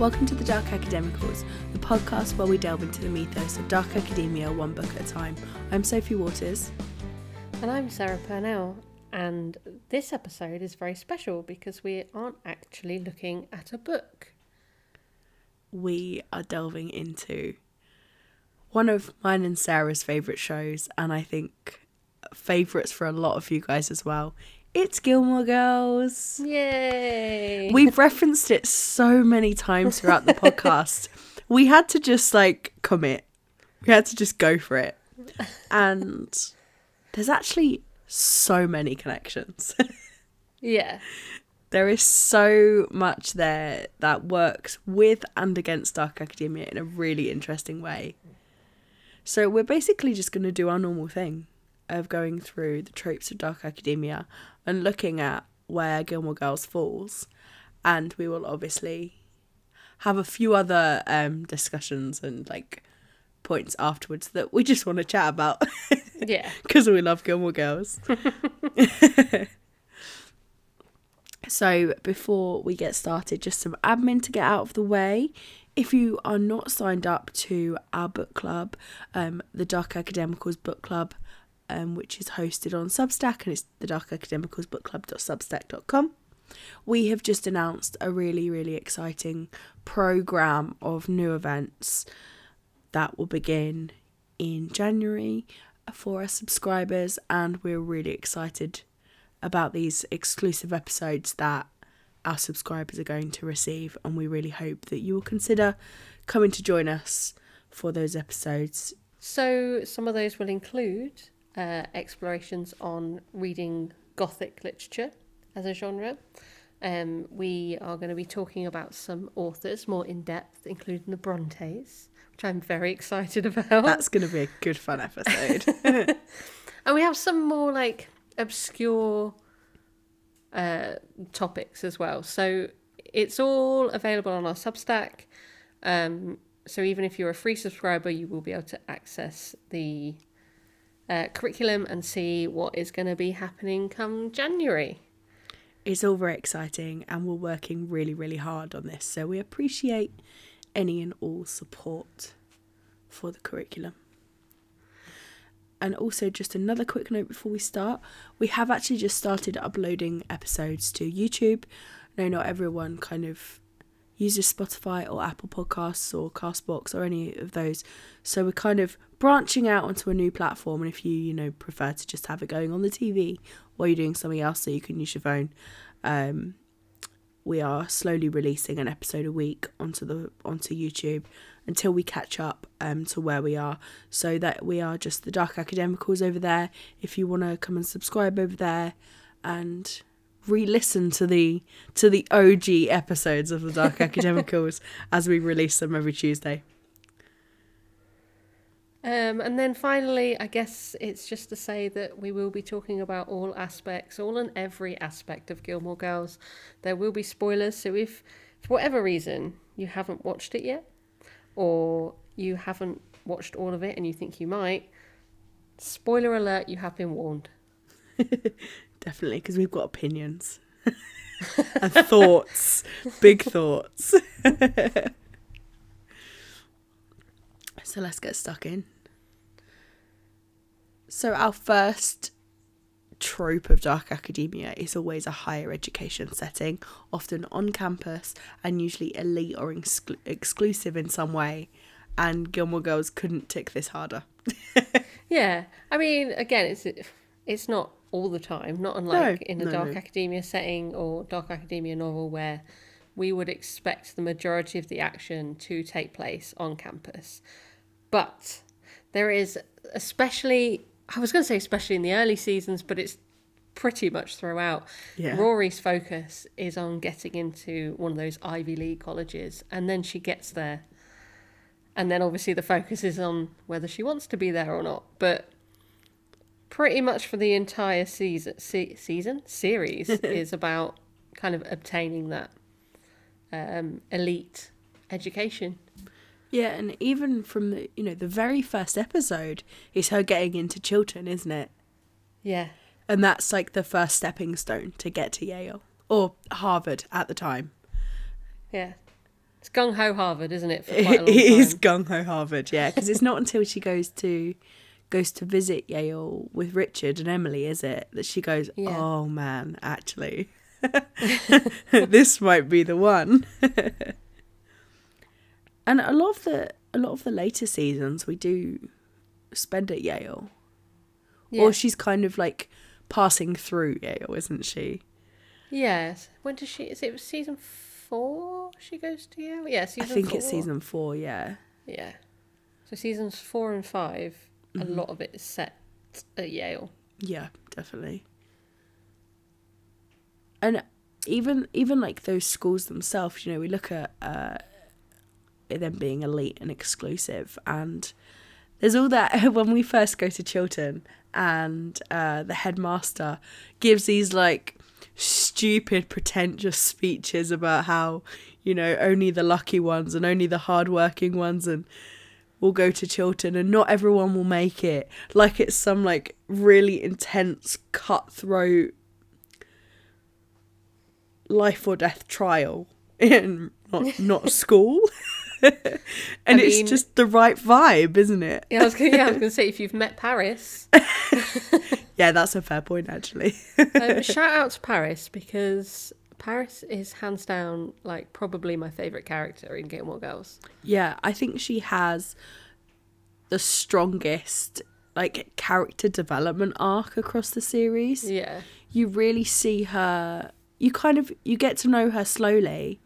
Welcome to the Dark Academicals, the podcast where we delve into the mythos of dark academia one book at a time. I'm Sophie Waters. And I'm Sarah Purnell, and this episode is very special because we aren't actually looking at a book. We are delving into one of mine and Sarah's favourite shows, and I think favourites for a lot of you guys as well. It's Gilmore Girls. Yay! We've referenced it so many times throughout the podcast. We had to just like commit. We had to just go for it. And there's actually so many connections. yeah. there is so much there that works with and against Dark Academia in a really interesting way. So we're basically just going to do our normal thing of going through the tropes of Dark Academia and looking at where Gilmore Girls falls. And we will obviously have a few other um, discussions and like points afterwards that we just want to chat about Yeah. because we love Gilmore Girls. so, before we get started, just some admin to get out of the way. If you are not signed up to our book club, um, the Dark Academicals Book Club, um, which is hosted on Substack, and it's the Dark Academicals Book Club.substack.com. We have just announced a really, really exciting program of new events that will begin in January for our subscribers, and we're really excited about these exclusive episodes that our subscribers are going to receive. And we really hope that you will consider coming to join us for those episodes. So, some of those will include uh, explorations on reading Gothic literature as a genre. Um, we are going to be talking about some authors more in depth, including the Brontes, which I'm very excited about. That's going to be a good fun episode. And we have some more like obscure uh, topics as well. So it's all available on our Substack. Um, so even if you're a free subscriber, you will be able to access the uh, curriculum and see what is going to be happening come January. it's all very exciting, and we're working really, really hard on this. So we appreciate any and all support for the curriculum. And also, just another quick note before we start we have actually just started uploading episodes to YouTube. No, not everyone kind of uses Spotify or Apple Podcasts or Castbox or any of those. So we're kind of branching out onto a new platform. And if you, you know, prefer to just have it going on the TV while you're doing something else so you can use your phone, um, we are slowly releasing an episode a week onto the onto YouTube until we catch up um, to where we are. So that we are just the Dark Academicals over there. If you want to come and subscribe over there and re-listen to the to the OG episodes of the Dark Academicals as we release them every Tuesday. Um, and then finally, I guess it's just to say that we will be talking about all aspects, all and every aspect of Gilmore Girls. There will be spoilers, so if for whatever reason you haven't watched it yet, or you haven't watched all of it and you think you might, spoiler alert, you have been warned. Definitely, because we've got opinions and thoughts, big thoughts. so let's get stuck in. So, our first trope of dark academia is always a higher education setting, often on campus and usually elite or exclu- exclusive in some way. And Gilmore Girls couldn't tick this harder. Yeah, I mean, again, it's it's not all the time, not unlike No, in a no, dark no. academia setting or dark academia novel where we would expect the majority of the action to take place on campus. But there is, especially, I was going to say especially in the early seasons, but it's pretty much throughout. Yeah. Rory's focus is on getting into one of those Ivy League colleges, and then she gets there. And then obviously the focus is on whether she wants to be there or not. But pretty much for the entire season, se- season series is about kind of obtaining that um, elite education. Yeah, and even from the you know the very first episode is her getting into Chilton, isn't it? Yeah. And that's like the first stepping stone to get to Yale or Harvard at the time. Yeah. It's gung ho Harvard, isn't it? For quite a long It is time. gung ho Harvard, yeah, because it's not until she goes to goes to visit Yale with Richard and Emily, is it, that she goes, Yeah. "Oh man, actually, this might be the one." and a lot of the a lot of the later seasons we do spend at Yale, Yeah. or she's kind of like passing through Yale, isn't she? Yes. When does she? Is it season four? She goes to Yale. Yeah, I think it's season four, yeah. Yeah. So seasons four and 5 Mm-hmm. a lot of it is set at Yale. Yeah, definitely. And even even like those schools themselves, you know, we look at uh, them being elite and exclusive, and there's all that when we first go to Chilton, and uh, the headmaster gives these like stupid, pretentious speeches about how you know only the lucky ones and only the hardworking ones and will go to Chilton and not everyone will make it. Like it's some like really intense, cutthroat life or death trial in not not school. and I it's mean- just the right vibe, isn't it? Yeah, I was gonna, yeah, I was to say if you've met Paris, Yeah, that's a fair point actually. um, shout out to Paris because Paris is hands down like probably my favorite character in Gilmore Girls. yeah, I think she has the strongest like character development arc across the series. Yeah, you really see her you kind of you get to know her slowly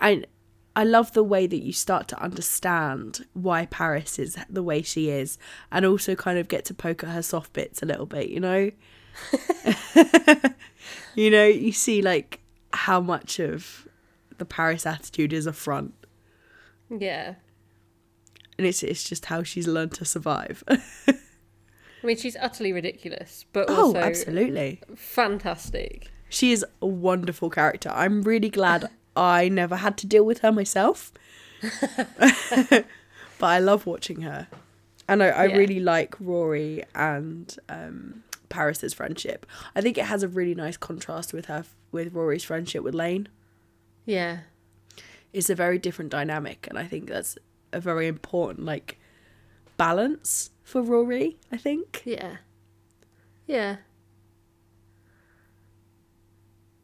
and i love the way that you start to understand why paris is the way she is and also kind of get to poke at her soft bits a little bit you know you know you see like how much of the paris attitude is a front yeah. and it's it's just how she's learned to survive I mean, she's utterly ridiculous, but oh absolutely fantastic. She is a wonderful character. I'm really glad I never had to deal with her myself. but I love watching her. And I, I Yeah. really like Rory and um, Paris's friendship. I think it has a really nice contrast with her with Rory's friendship with Lane. Yeah, It's a very different dynamic and I think that's a very important like balance for Rory, I think. yeah, yeah.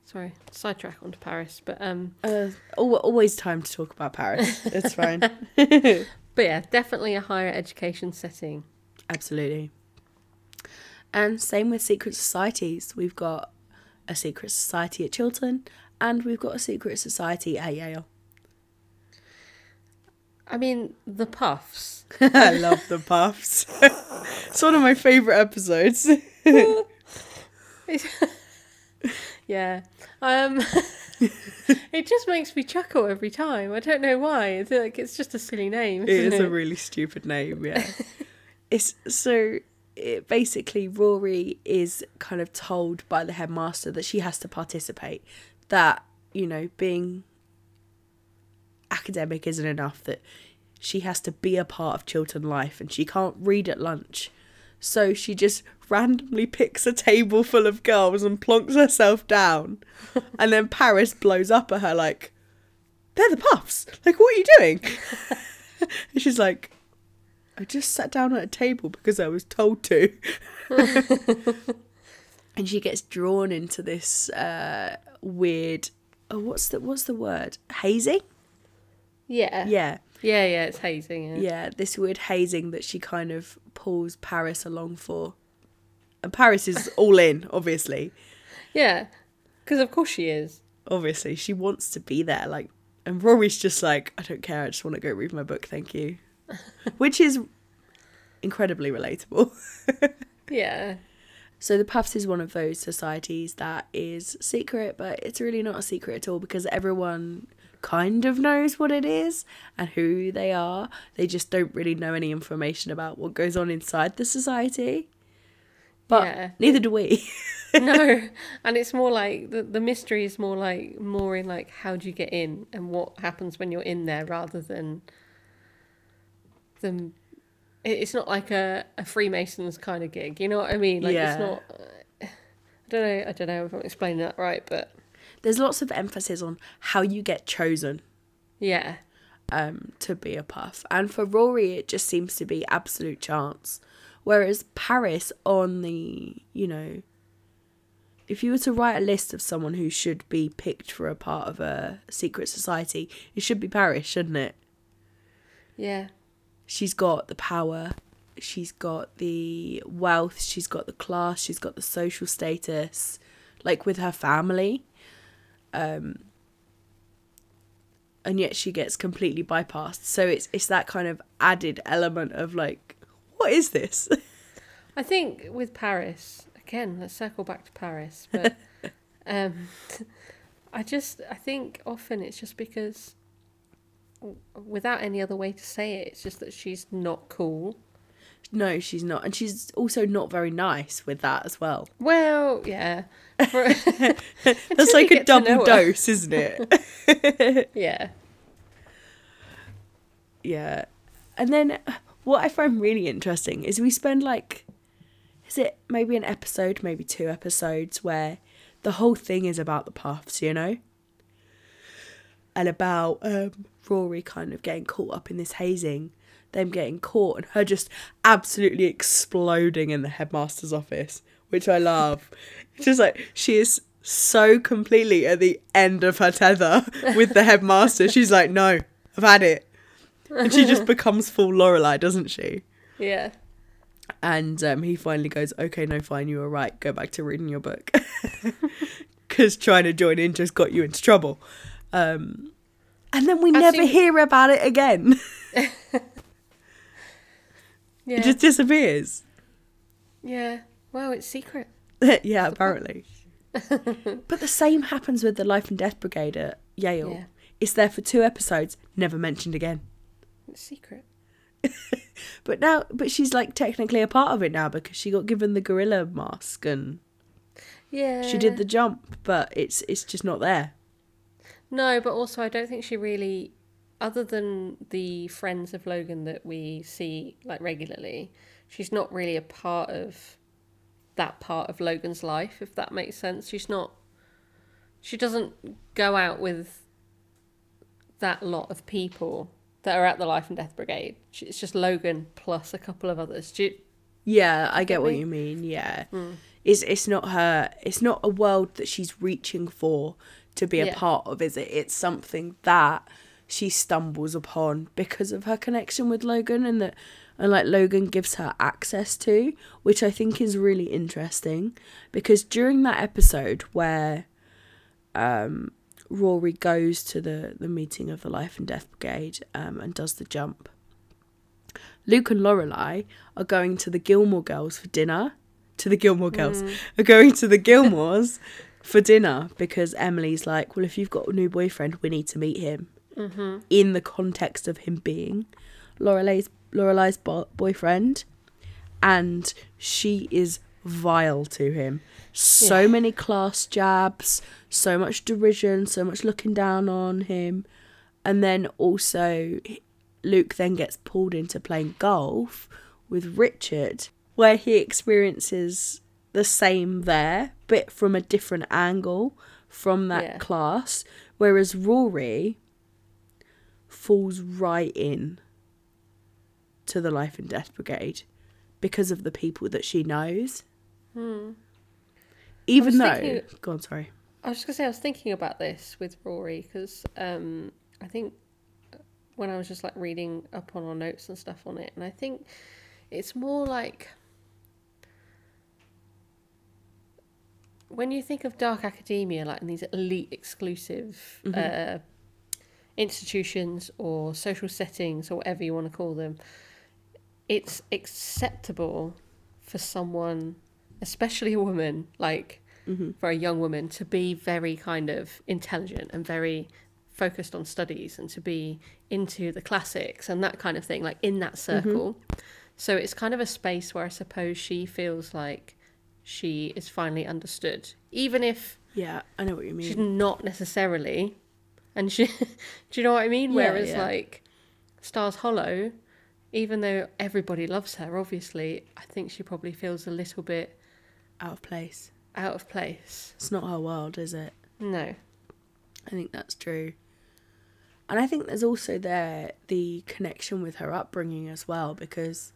Sorry, sidetrack onto Paris, but um, Uh, always time to talk about Paris. It's fine. but yeah, definitely a higher education setting. Absolutely. And same with secret societies. We've got a secret society at Chilton and we've got a secret society at Yale. I mean, the Puffs. I love the puffs. it's one of my favourite episodes. Yeah. Um it just makes me chuckle every time. I don't know why. It's like it's just a silly name. It is it a really stupid name, yeah. it's so it, basically Rory is kind of told by the headmaster that she has to participate. That you know, being academic isn't enough. That she has to be a part of Chilton life, and she can't read at lunch. So she just randomly picks a table full of girls and plonks herself down, and then Paris blows up at her like, "They're the puffs! Like, what are you doing?" and she's like, I just sat down at a table because I was told to. and she gets drawn into this uh, weird. Oh, what's the what's the word? Hazing? Yeah. Yeah, Yeah, yeah, it's hazing. Yeah. yeah. This weird hazing that she kind of pulls Paris along for, and Paris is all in. Obviously, Yeah. Because of course she is. obviously she wants to be there. Like, and Rory's just like, I don't care. I just want to go read my book. Thank you. Which is incredibly relatable. Yeah. So the Puffs is one of those societies that is secret, but it's really not a secret at all because everyone kind of knows what it is and who they are. They just don't really know any information about what goes on inside the society. But Yeah. neither do we. no. And it's more like the the mystery is more like more in like how do you get in and what happens when you're in there rather than them it's not like a, a Freemasons kind of gig. You know what I mean? Like Yeah. it's not uh, I don't know I don't know if I'm explaining that right, but There's lots of emphasis on how you get chosen Yeah. um, to be a puff. And for Rory, it just seems to be absolute chance. Whereas Paris, on the, you know, if you were to write a list of someone who should be picked for a part of a secret society, it should be Paris, shouldn't it? Yeah. She's got the power, she's got the wealth, she's got the class, she's got the social status, like with her family. Um, and yet she gets completely bypassed. So it's it's that kind of added element of like, what is this? I think with Paris, again, let's circle back to Paris, but um, I just, I think often it's just because, without any other way to say it, it's just that she's not cool. no, she's not, and she's also not very nice with that as well. Well, yeah. For- That's like a double dose, isn't it? yeah. Yeah. And then what I find really interesting is we spend like is it maybe an episode, maybe two episodes where the whole thing is about the puffs, you know? And about um Rory kind of getting caught up in this hazing, them getting caught and her just absolutely exploding in the headmaster's office, which I love. It's just like she is so completely at the end of her tether with the headmaster. She's like, No, I've had it and she just becomes full Lorelai, doesn't she? Yeah. And um, he finally goes, "Okay, no, fine, you were right. Go back to reading your book, because trying to join in just got you into trouble." Um, and then we never hear about it again. Yeah. it just disappears. Yeah. Well, it's secret. yeah, apparently. but the same happens with the Life and Death Brigade at Yale. Yeah. It's there for two episodes, never mentioned again. It's secret. But now, but she's like technically a part of it now because she got given the gorilla mask and Yeah. she did the jump, but it's it's just not there. No, but also I don't think she really, other than the friends of Logan that we see like regularly, she's not really a part of that part of Logan's life, if that makes sense. She's not. She doesn't go out with that lot of people that are at the Life and Death Brigade. It's just Logan plus a couple of others. Do you, Yeah, I get what me? you mean. Yeah, hmm. it's it's not her. It's not a world that she's reaching for to be a Yeah. part of, is it? It's something that she stumbles upon because of her connection with Logan, and that and like Logan gives her access to, which I think is really interesting because during that episode where um, Rory goes to the the meeting of the Life and Death Brigade um, and does the jump. Luke and Lorelai are going to the Gilmore Girls for dinner. To the Gilmore Girls are going to the Gilmores for dinner because Emily's like, well, if you've got a new boyfriend, we need to meet him. Mm-hmm. In the context of him being Lorelai's Lorelai's bo- boyfriend, and she is vile to him. So Yeah. many class jabs, so much derision, so much looking down on him, and then also Luke then gets pulled into playing golf with Richard, where he experiences the same there, but from a different angle from that Yeah. class. Whereas Rory falls right in to the Life and Death Brigade because of the people that she knows. Even though, thinking- go on, sorry. I was just gonna say I was thinking about this with Rory because um, I think when I was just like reading up on our notes and stuff on it, and I think it's more like when you think of dark academia, like in these elite exclusive mm-hmm. uh, institutions or social settings or whatever you want to call them, it's acceptable for someone, especially a woman, like mm-hmm. for a young woman, to be very kind of intelligent and very focused on studies and to be into the classics and that kind of thing, like in that mm-hmm. circle. So it's kind of a space where I suppose she feels like she is finally understood, even if Yeah, I know what you mean. she's not necessarily. And she, do you know what I mean? Yeah, Whereas yeah. like Stars Hollow, even though everybody loves her, obviously, I think she probably feels a little bit Out of place. out of place. It's not her world, is it? No. I think that's true. And I think there's also there the connection with her upbringing as well, because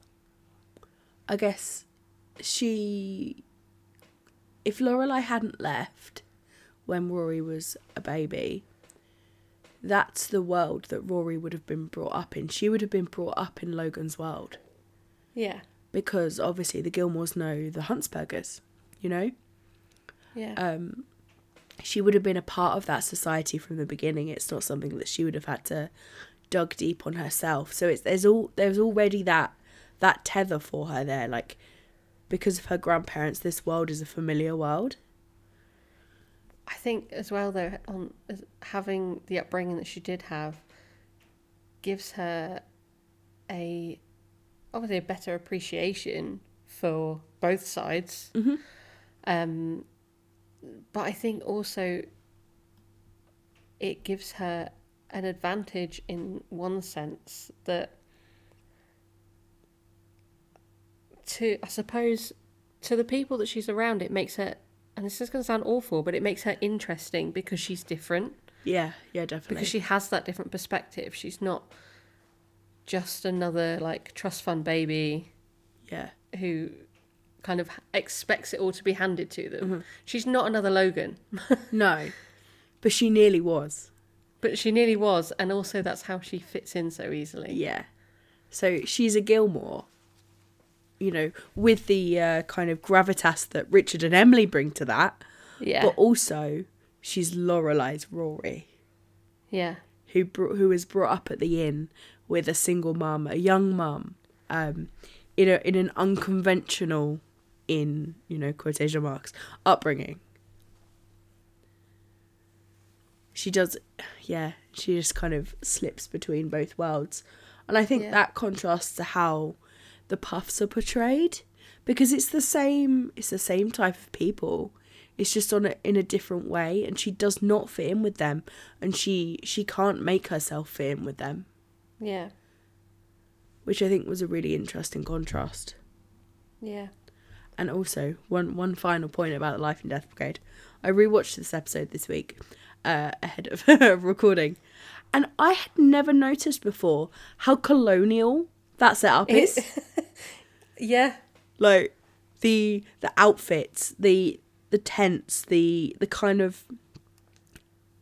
I guess she, if Lorelai hadn't left when Rory was a baby, that's the world that Rory would have been brought up in. She would have been brought up in Logan's world Yeah. because obviously the Gilmores know the Huntzbergers, you know? Yeah. um, she would have been a part of that society from the beginning. It's not something that she would have had to dug deep on herself. So it's there's all there's already that that tether for her there. Like because of her grandparents, this world is a familiar world. I think as well though, on having the upbringing that she did have, gives her a obviously a better appreciation for both sides. Mhm. Um, but I think also it gives her an advantage in one sense that to I suppose to the people that she's around it makes her and this is going to sound awful but it makes her interesting because she's different. Yeah, yeah, definitely. because she has that different perspective. She's not just another like trust fund baby yeah, who kind of expects it all to be handed to them. Mm-hmm. She's not another logan. No, but she nearly was. but she nearly was and also that's how she fits in so easily. Yeah, so she's a Gilmore. You know, with the uh, kind of gravitas that Richard and Emily bring to that, yeah but also she's Lorelai's Rory. yeah who br- who was brought up at the inn with a single mum, a young mum, um, in a in an unconventional, in you know quotation marks, upbringing. She does, yeah. She just kind of slips between both worlds, and I think Yeah. that contrasts to how the Puffs are portrayed, because it's the same. It's the same type of people. It's just on a, in a different way, and she does not fit in with them, and she she can't make herself fit in with them, yeah which I think was a really interesting contrast. yeah And also, one one final point about the Life and Death Brigade. I rewatched this episode this week, uh, ahead of recording, and I had never noticed before how colonial that setup is. yeah like the the outfits, the the tents, the the kind of.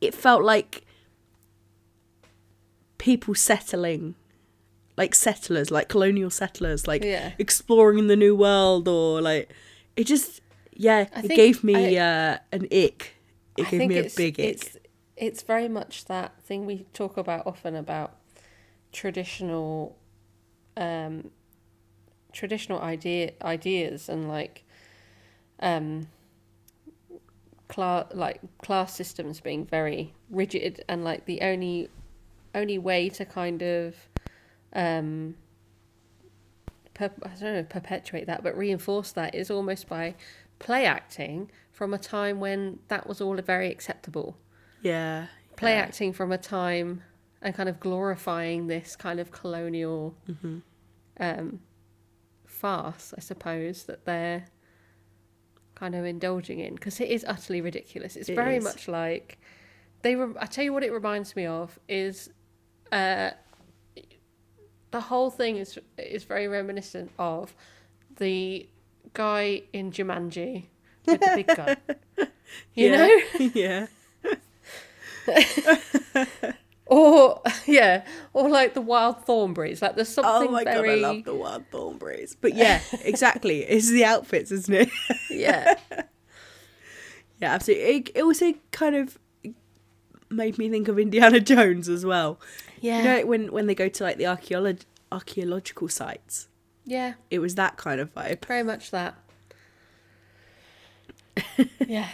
It felt like people settling, like settlers, like colonial settlers, like Yeah. exploring the new world, or like it just yeah, I it gave me uh, an ick. It I gave me a big ick. It's, it's very much that thing we talk about often about traditional, um, traditional idea ideas and like, um, class like class systems being very rigid and like the only only way to kind of um per- I don't know perpetuate that but reinforce that is almost by play acting from a time when that was all very acceptable Yeah. play yeah. acting from a time and kind of glorifying this kind of colonial Mm-hmm. um, farce, I suppose, that they're kind of indulging in because it is utterly ridiculous. It's It very is. much like they. Re- I tell you what, it reminds me of is uh, the whole thing is is very reminiscent of the guy in Jumanji with the big gun. You yeah. know. yeah. Or yeah, or like the Wild Thornberrys. Like there's something Oh my very god, I love the Wild Thornberrys. But yeah, exactly. it's the outfits, isn't it? yeah, Yeah, absolutely. It, it also kind of made me think of Indiana Jones as well. yeah, You know, when when they go to like the archaeolog- archaeological sites, yeah. it was that kind of vibe. Very much that. yeah,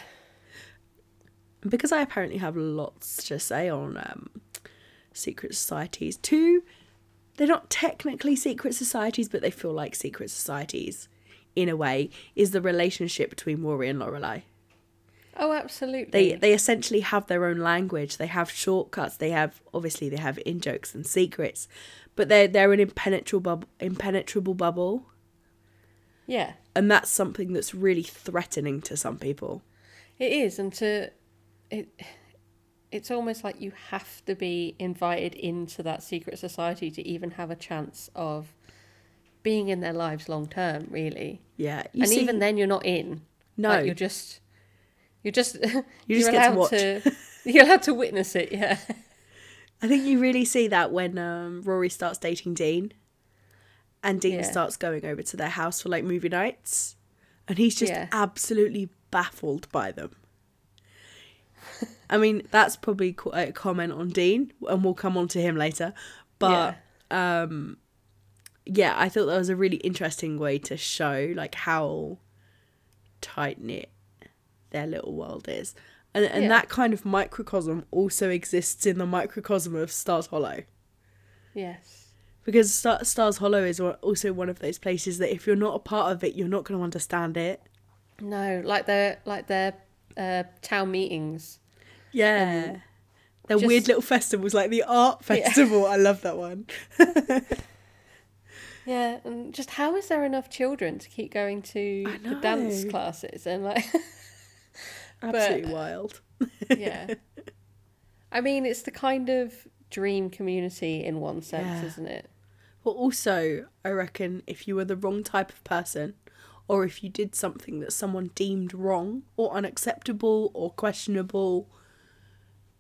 because I apparently have lots to say on um, secret societies, two, they're not technically secret societies, but they feel like secret societies in a way, is the relationship between Rory and Lorelai. oh, absolutely. they they essentially have their own language. They have shortcuts. They have obviously they have in jokes and secrets but they're they're an impenetrable bubble impenetrable bubble. Yeah, and that's something that's really threatening to some people. It is, and to it, it's almost like you have to be invited into that secret society to even have a chance of being in their lives long term, really. Yeah, and see, even then, you're not in. no, Like, you're just, you're just, You just get to allowed watch. to, you're allowed to witness it. Yeah, I think you really see that when um, Rory starts dating Dean, and Dean Yeah. starts going over to their house for like movie nights, and he's just Yeah. absolutely baffled by them. I mean, that's probably a comment on Dean, and we'll come on to him later. But um, yeah, I thought that was a really interesting way to show like how tight knit their little world is, and and Yeah. that kind of microcosm also exists in the microcosm of Stars Hollow yes, because Star- Stars Hollow is also one of those places that if you're not a part of it, you're not going to understand it. no, like their like their uh, town meetings. Yeah. They're just- weird little festivals like the art Yeah. festival. I love that one. Yeah, and just how is there enough children to keep going to the dance classes and like Absolutely wild. yeah. I mean, it's the kind of dream community in one sense, Yeah. isn't it? But also, I reckon if you were the wrong type of person, or if you did something that someone deemed wrong or unacceptable or questionable,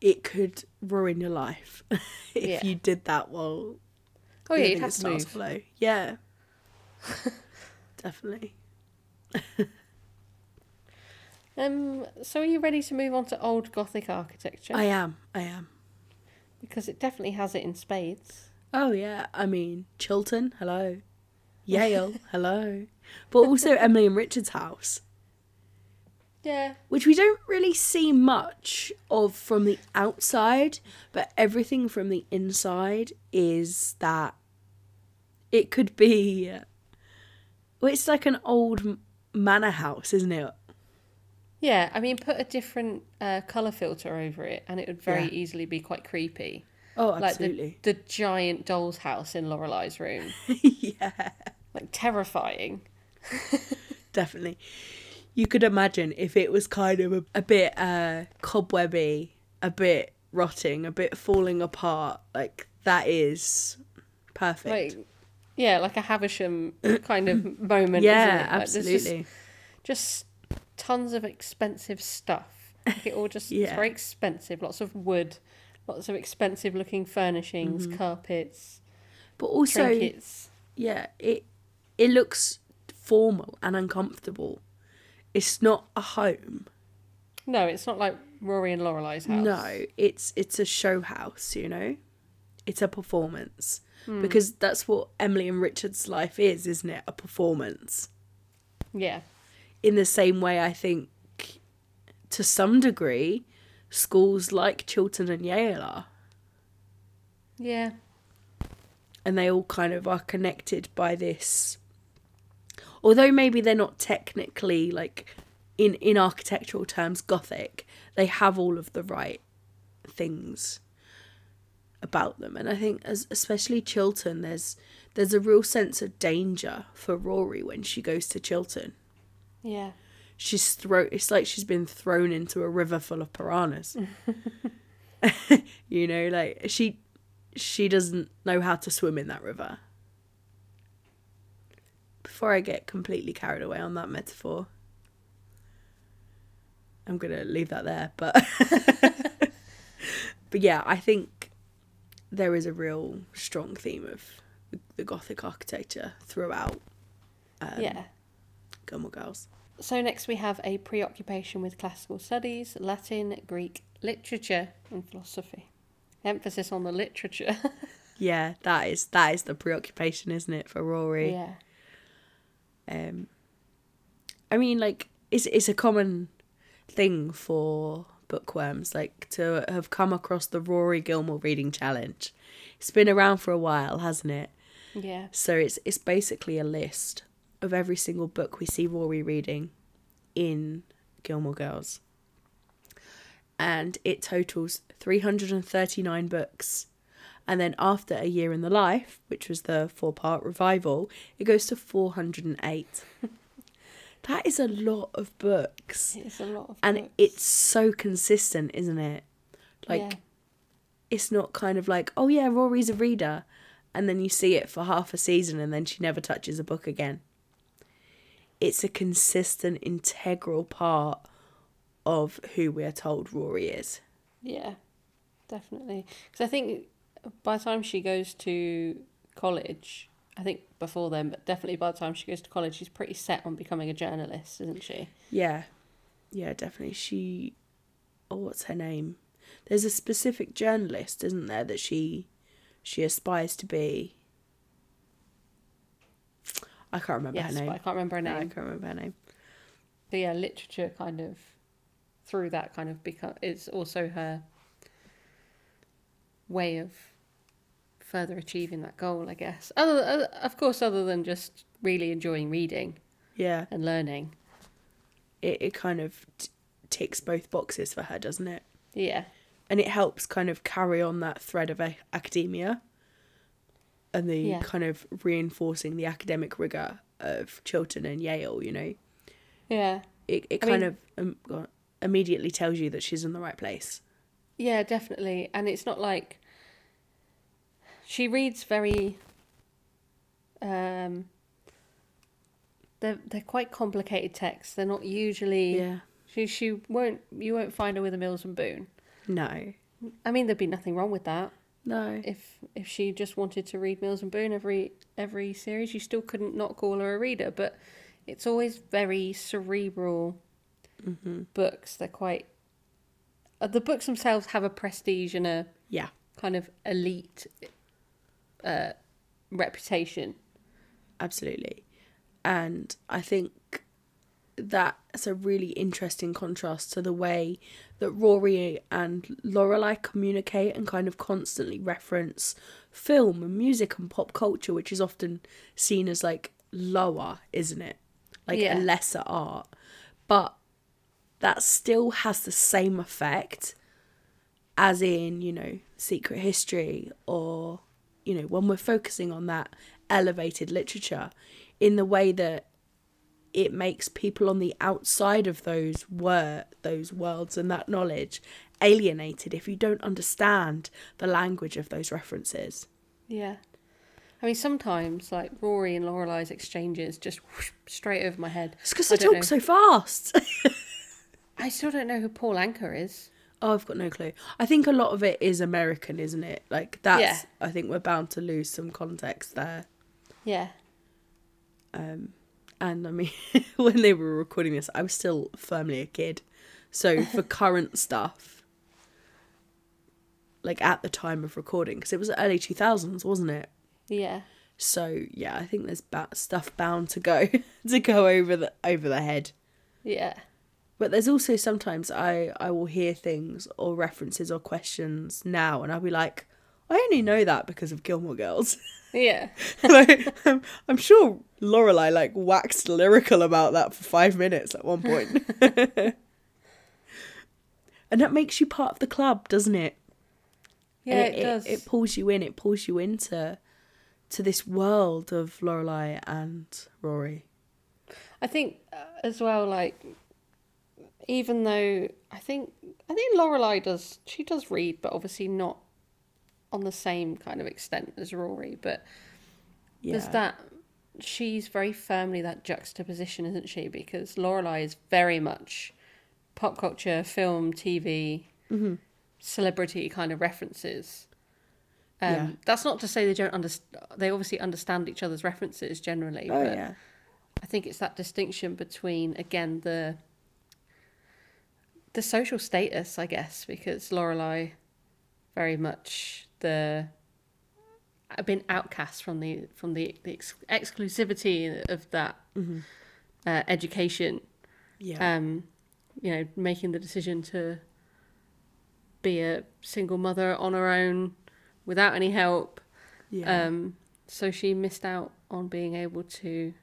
it could ruin your life if Yeah. you did that while Oh yeah, you'd have to move. Yeah, definitely. Um, so are you ready to move on to old Gothic architecture? I am. I am. Because it definitely has it in spades. Oh yeah, I mean Chilton, hello. Yale, hello. But also Emily and Richard's house, Yeah. which we don't really see much of from the outside, but everything from the inside is that it could be well, it's like an old manor house, isn't it? Yeah, I mean, put a different uh, colour filter over it and it would very Yeah. easily be quite creepy. Oh, Like the, absolutely. the giant doll's house in Lorelai's room. yeah, Like terrifying. definitely. You could imagine if it was kind of a, a bit uh, cobwebby, a bit rotting, a bit falling apart. Like that is perfect. Like, yeah, like a Havisham kind of moment. yeah, isn't it? Like, there's just- absolutely. just tons of expensive stuff. Like it all just Yeah. it's very expensive. Lots of wood, lots of expensive looking furnishings, Mm-hmm. carpets, But also, trinkets. yeah, it it looks formal and uncomfortable. It's not a home. No, it's not like Rory and Lorelai's house. No, it's it's a show house, you know? It's a performance. Hmm. Because that's what Emily and Richard's life is, isn't it? A performance. Yeah. In the same way I think to some degree schools like Chilton and Yale are. Yeah. And they all kind of are connected by this although maybe they're not technically like in in architectural terms gothic, they have all of the right things about them and i think as especially Chilton, there's there's a real sense of danger for rory when she goes to Chilton. Yeah. she's thrown it's like she's been thrown into a river full of piranhas you know like she she doesn't know how to swim in that river before i get completely carried away on that metaphor i'm gonna leave that there but but yeah i think there is a real strong theme of the gothic architecture throughout um, yeah. Gilmore Girls. So next we have a preoccupation with classical studies, Latin, Greek, literature, and philosophy. Emphasis on the literature. Yeah, that is that is the preoccupation, isn't it, for Rory? yeah. Um, I mean, like it's it's a common thing for bookworms, like to have come across the Rory Gilmore reading challenge. It's been around for a while, hasn't it? Yeah. So it's it's basically a list of every single book we see Rory reading in Gilmore Girls. And it totals 339 books. And then after A Year in the Life, which was the four part revival, it goes to 408. that is a lot of books. It's a lot of And books. it's so consistent, isn't it? Like yeah. it's not kind of like, oh yeah, Rory's a reader, and then you see it for half a season and then she never touches a book again. It's a consistent, integral part of who we're told Rory is. Yeah, definitely. Because I think by the time she goes to college, I think before then, but definitely by the time she goes to college, she's pretty set on becoming a journalist, isn't she? Yeah, yeah, definitely. She, oh, what's her name? There's a specific journalist, isn't there, that she she aspires to be. I can't remember yes, her name. I can't remember her No, I name. can't remember her name. But yeah, literature kind of through that kind of become it's also her way of further achieving that goal, I guess. Other, of course, other than just really enjoying reading Yeah, and learning. it it kind of t- ticks both boxes for her, doesn't it? Yeah, and it helps kind of carry on that thread of a- academia and the Yeah. kind of reinforcing the academic rigor of Chilton and Yale, you know. yeah, It it I kind mean- of um, immediately tells you that she's in the right place. yeah, definitely. And it's not like she reads very. Um, they're they're quite complicated texts. They're not usually. Yeah. She she won't you won't find her with a Mills and Boon. No. I mean, there'd be nothing wrong with that. No. if if she just wanted to read Mills and Boon every every series, you still couldn't not call her a reader. But it's always very cerebral Mm-hmm. books. They're quite uh, the books themselves have a prestige and a Yeah. kind of elite uh, reputation. Absolutely. And I think that's a really interesting contrast to the way that Rory and Lorelai communicate and kind of constantly reference film and music and pop culture, which is often seen as like lower, isn't it? Like Yeah. a lesser art. But that still has the same effect as in, you know, Secret History or, you know, when we're focusing on that elevated literature in the way that it makes people on the outside of those wor- those worlds and that knowledge alienated if you don't understand the language of those references. Yeah. I mean, sometimes like Rory and Lorelai's exchanges just whoosh, straight over my head. It's because I they talk know. so fast. I still don't know who Paul Anka is. Oh, I've got no clue. I think a lot of it is American, isn't it? Like that's. Yeah. I think we're bound to lose some context there. Yeah. Um, and I mean, when they were recording this, I was still firmly a kid. So for current stuff, like at the time of recording, because it was early 2000s, wasn't it? Yeah. So yeah, I think there's ba- stuff bound to go to go over the over the head. Yeah. But there's also sometimes I I will hear things or references or questions now, and I'll be like, I only know that because of Gilmore Girls. Yeah. like, I'm, I'm sure Lorelai like waxed lyrical about that for five minutes at one point. and that makes you part of the club, doesn't it? Yeah, And it, does. It, pulls you in. It pulls you into to this world of Lorelai and Rory. I think uh, as well, like even though I think I think Lorelai does she does read, but obviously not on the same kind of extent as Rory. But Yeah. there's that she's very firmly that juxtaposition, isn't she? Because Lorelai is very much pop culture, film, TV, Mm-hmm. celebrity kind of references. Um, Yeah. That's not to say they don't understand. They obviously understand each other's references generally. Oh but yeah. I think it's that distinction between again the the social status, I guess, because Lorelai very much the have been outcast from the from the, the ex- exclusivity of that uh, education. Yeah. Um, you know, making the decision to be a single mother on her own without any help. yeah. Um, so she missed out on being able to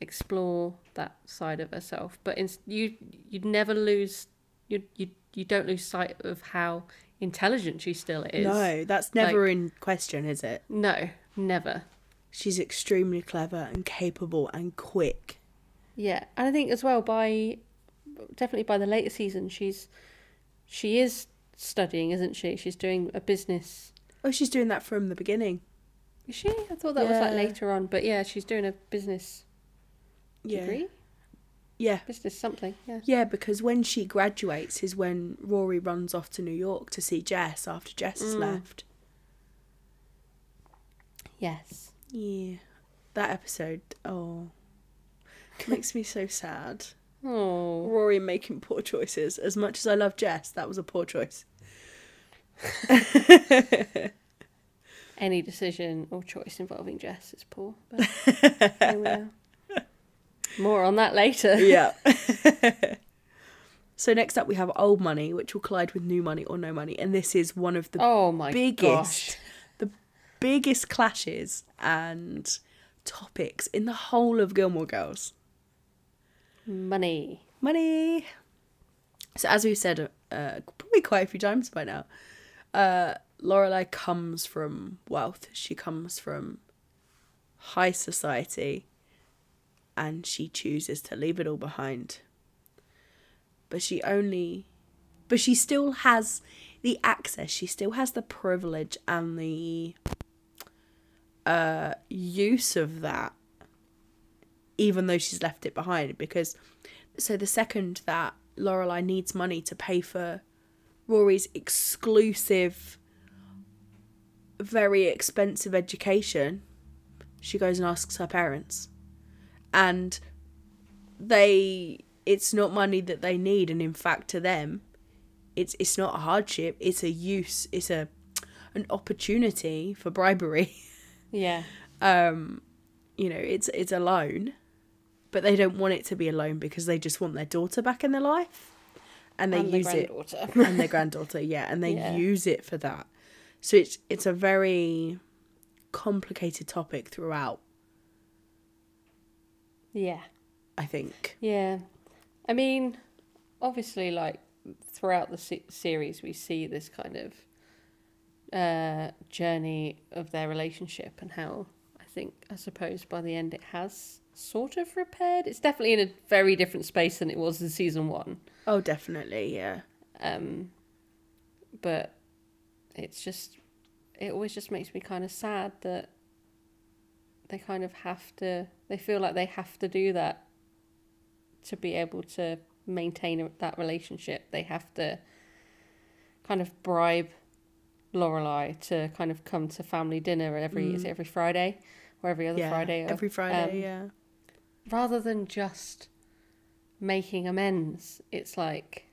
explore that side of herself. But in, you you'd never lose you you you don't lose sight of how intelligent she still is. no, that's never in question, is it? No, never. She's extremely clever and capable and quick. Yeah, and I think as well by definitely by the later season she's she is studying, isn't she? She's doing a business. Oh, she's doing that from the beginning. Is she? I thought that was like later on, but yeah, she's doing a business Yeah. degree, Yeah. business something. Yeah. Yeah, because when she graduates is when Rory runs off to New York to see Jess after Jess has Mm. left. Yes. Yeah. That episode, oh, makes me so sad. Oh. Rory making poor choices. As much as I love Jess, that was a poor choice. Any decision or choice involving Jess is poor. But here we are. More on that later. yeah. so next up we have old money, which will collide with new money or no money, and this is one of the Oh my biggest, gosh. the biggest clashes and topics in the whole of Gilmore Girls. Money. Money. So as we've said, uh, probably quite a few times by now, uh, Lorelai comes from wealth. She comes from high society, and she chooses to leave it all behind. But she only, but she still has the access. She still has the privilege and the uh, use of that, even though she's left it behind. Because so the second that Lorelai needs money to pay for Rory's exclusive, very expensive education, she goes and asks her parents. And they it's not money that they need and in fact to them it's it's not a hardship, it's a use, it's a an opportunity for bribery. Yeah. um you know, it's it's a loan, but they don't want it to be a loan because they just want their daughter back in their life. And they and use it granddaughter. and their granddaughter, yeah, and they Yeah. use it for that. So it's it's a very complicated topic throughout, yeah. I think. Yeah. I mean, obviously, like throughout the se- series, we see this kind of uh, journey of their relationship and how I think, I suppose, by the end, it has sort of repaired. It's definitely in a very different space than it was in season one. Oh, definitely, yeah. Um, but it's just, it always just makes me kind of sad that they kind of have to, they feel like they have to do that to be able to maintain that relationship. They have to kind of bribe Lorelai to kind of come to family dinner every, is it every Friday? Or every other yeah, Friday? or- every Friday, um, yeah. rather than just making amends, it's like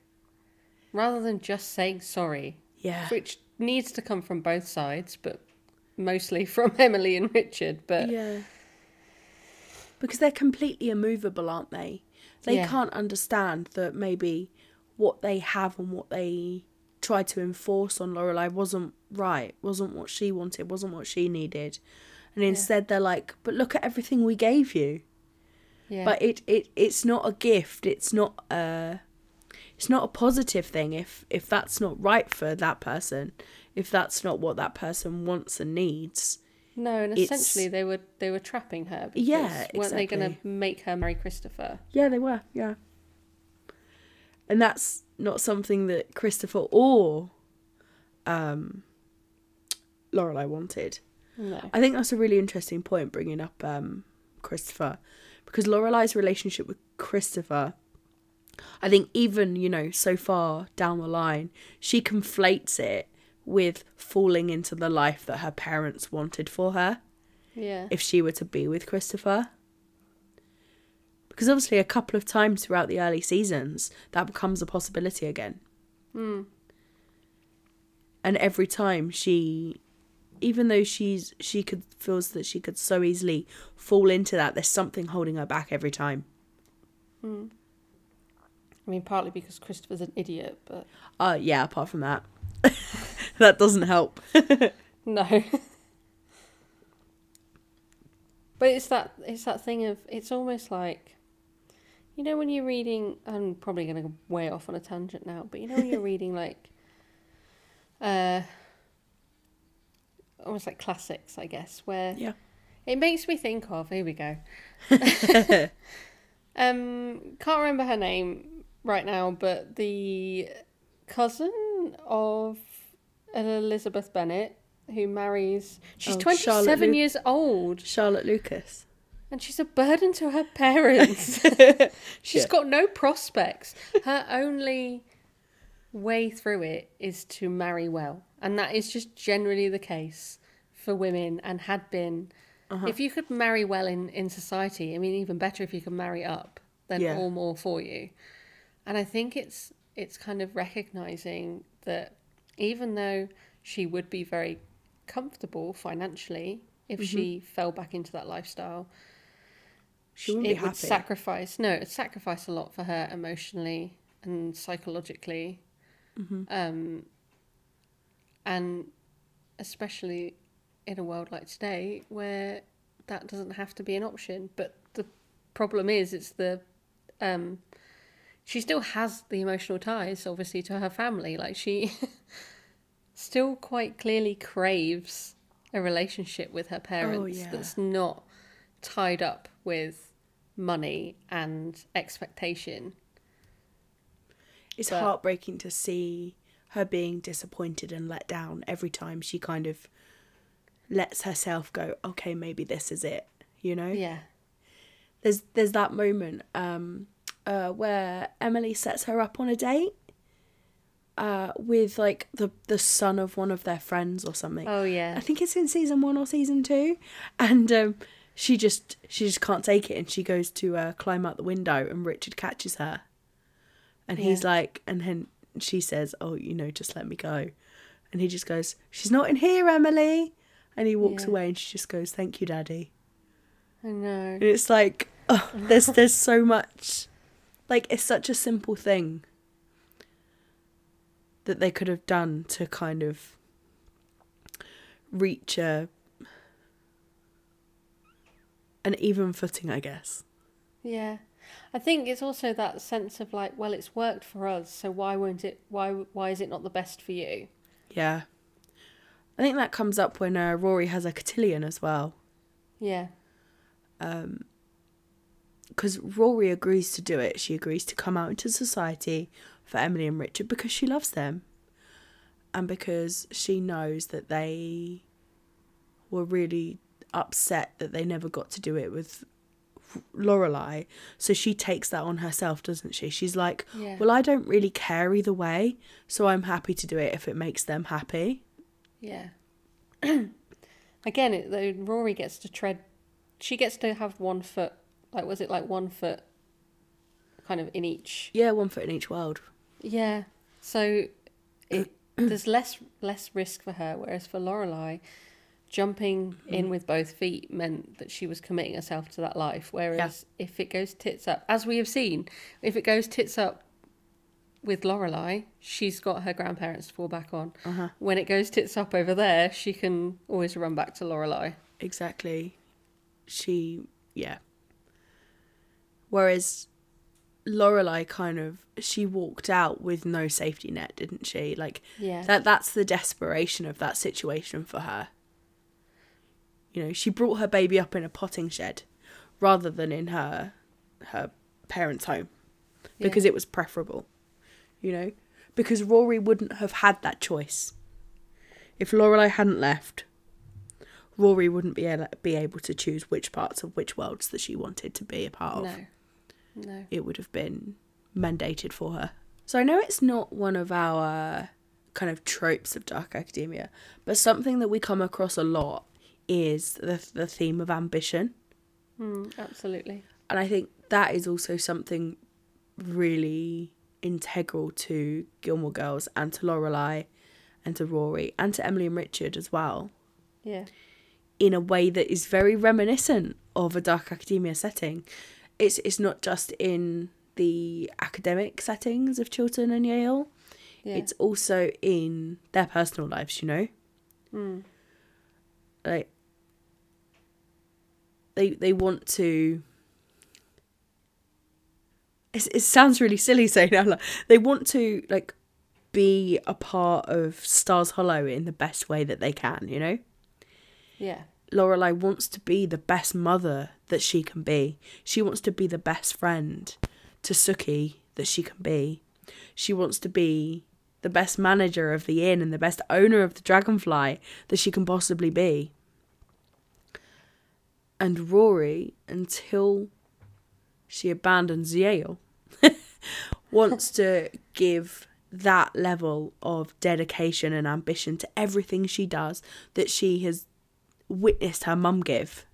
rather than just saying sorry, Yeah. which needs to come from both sides, but mostly from Emily and Richard. But Yeah. Because they're completely immovable, aren't they? They Yeah. can't understand that maybe what they have and what they tried to enforce on Lorelai wasn't right, wasn't what she wanted, wasn't what she needed. And instead they're like, But look at everything we gave you. yeah, But it, it it's not a gift, it's not a it's not a positive thing if if that's not right for that person, if that's not what that person wants and needs. No, and it's- essentially they were they were trapping her. Because Yeah, weren't they going to make her marry Christopher? Yeah, they were. Yeah. And that's not something that Christopher or um, Lorelai wanted. No, I think that's a really interesting point bringing up um, Christopher because Lorelai's relationship with Christopher. I think even you know so far down the line, she conflates it with falling into the life that her parents wanted for her yeah, if she were to be with Christopher. Because obviously, a couple of times throughout the early seasons, that becomes a possibility again. Hmm. And every time she, even though she's she could feels that she could so easily fall into that, there's something holding her back every time. I mean, partly because Christopher's an idiot, but Uh yeah. Apart from that, that doesn't help. No. but it's that it's that thing of it's almost like you know when you're reading I'm probably going to go way off on a tangent now, but you know when you're reading like uh almost like classics, I guess, where Yeah. it makes me think of here we go. um can't remember her name right now, but the cousin of Elizabeth Bennet, who marries. She's Oh, 27 Charlotte Lu- years old Charlotte Lucas. and she's a burden to her parents. She's Yeah. got no prospects. Her only way through it is to marry well. And that is just generally the case for women and had been. Uh-huh. If you could marry well in, in society, I mean, even better if you could marry up, then Yeah. all more for you. And I think it's it's kind of recognizing that even though she would be very comfortable financially if Mm-hmm. she fell back into that lifestyle, She wouldn't it be would happy. sacrifice no it sacrifice a lot for her emotionally and psychologically Mm-hmm. um and especially in a world like today where that doesn't have to be an option but the problem is it's the um she still has the emotional ties obviously to her family like she still quite clearly craves a relationship with her parents yeah. that's not tied up with money and expectation It's But- heartbreaking to see her being disappointed and let down every time she kind of lets herself go, okay, maybe this is it, you know? yeah There's there's that moment um uh where Emily sets her up on a date uh with like the the son of one of their friends or something. oh yeah I think it's in season 1 or season 2 and um she just she just can't take it and she goes to uh, climb out the window and Richard catches her. And he's Yeah. like and then she says, "Oh, you know, just let me go." And he just goes, "She's not in here, Emily." And he walks Yeah. away and she just goes, "Thank you, daddy." i know And it's like, oh, there's there's so much, like it's such a simple thing that they could have done to kind of reach a an even footing, I guess. Yeah. I think it's also that sense of like, well, it's worked for us, so why won't it? Why why is it not the best for you? Yeah, I think that comes up when uh, Rory has a cotillion as well, Yeah, because Rory agrees to do it. She agrees to come out into society for Emily and Richard because she loves them, and because she knows that they were really upset that they never got to do it with Lorelai. So she takes that on herself, doesn't she? She's like, Yeah. "Well, I don't really care either way, so I'm happy to do it if it makes them happy." yeah. Again, it, though, Rory gets to tread. She gets to have one foot. Like, was it like one foot, kind of in each? Yeah, one foot in each world. Yeah. So, it, there's less less risk for her, whereas for Lorelai, jumping in with both feet meant that she was committing herself to that life. Whereas if it goes tits up, as we have seen, if it goes tits up with Lorelai, she's got her grandparents to fall back on. Uh-huh. When it goes tits up over there, she can always run back to Lorelai. Exactly. She, yeah. Whereas Lorelai kind of she walked out with no safety net, didn't she? Like Yeah. that that's the desperation of that situation for her. You know, she brought her baby up in a potting shed rather than in her her parents' home because it was preferable. You know, because Rory wouldn't have had that choice. If Lorelai hadn't left, Rory wouldn't be able, be able to choose which parts of which worlds that she wanted to be a part of. no. No. It would have been mandated for her. So I know it's not one of our kind of tropes of dark academia, but something that we come across a lot is the the theme of ambition. Mm, absolutely. And I think that is also something really integral to Gilmore Girls and to Lorelai and to Rory and to Emily and Richard as well, Yeah. in a way that is very reminiscent of a dark academia setting. It's it's not just in the academic settings of Chilton and Yale. Yeah. It's also in their personal lives, you know? Mm. like they they want to it's, it sounds really silly saying that like, they want to like be a part of stars hollow in the best way that they can you know Yeah. Lorelei wants to be the best mother that she can be she wants to be the best friend to sookie that she can be she wants to be the best manager of the inn and the best owner of the dragonfly that she can possibly be. And Rory, until she abandons Yale, wants to give that level of dedication and ambition to everything she does that she has witnessed her mum give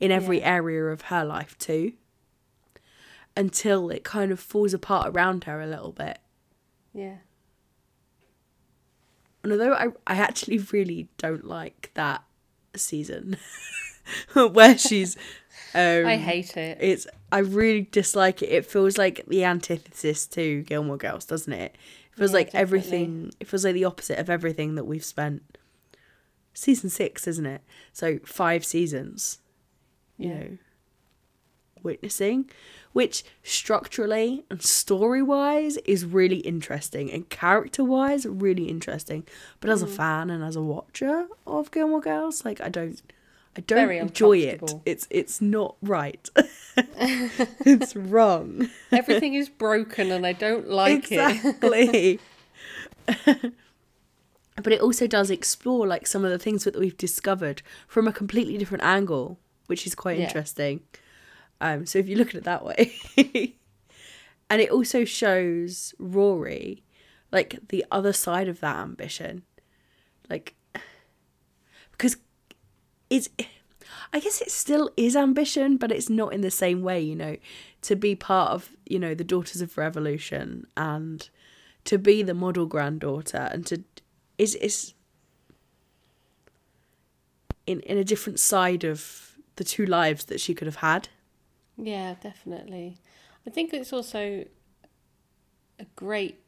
in every Yeah. area of her life too until it kind of falls apart around her a little bit Yeah. and although I, I actually really don't like that season where she's um, I hate it. it's I really dislike it. It feels like the antithesis to Gilmore Girls, doesn't it? It feels Yeah, like definitely. everything. It feels like the opposite of everything that we've spent. Season six, isn't it? So five seasons. You Yeah. know, witnessing, which structurally and story wise is really interesting, and character wise really interesting. But as a Mm. fan and as a watcher of Gilmore Girls, like I don't. I don't Very enjoy it. It's it's not right. it's wrong. Everything is broken and I don't like it. exactly. but it also does explore like some of the things that we've discovered from a completely different angle, which is quite Yeah. interesting. Um, so if you look at it that way, and it also shows Rory like the other side of that ambition, like because it's I guess it still is ambition, but it's not in the same way, you know, to be part of, you know, the Daughters of Revolution and to be the model granddaughter and to is is in in a different side of the two lives that she could have had. Yeah, definitely. I think it's also a great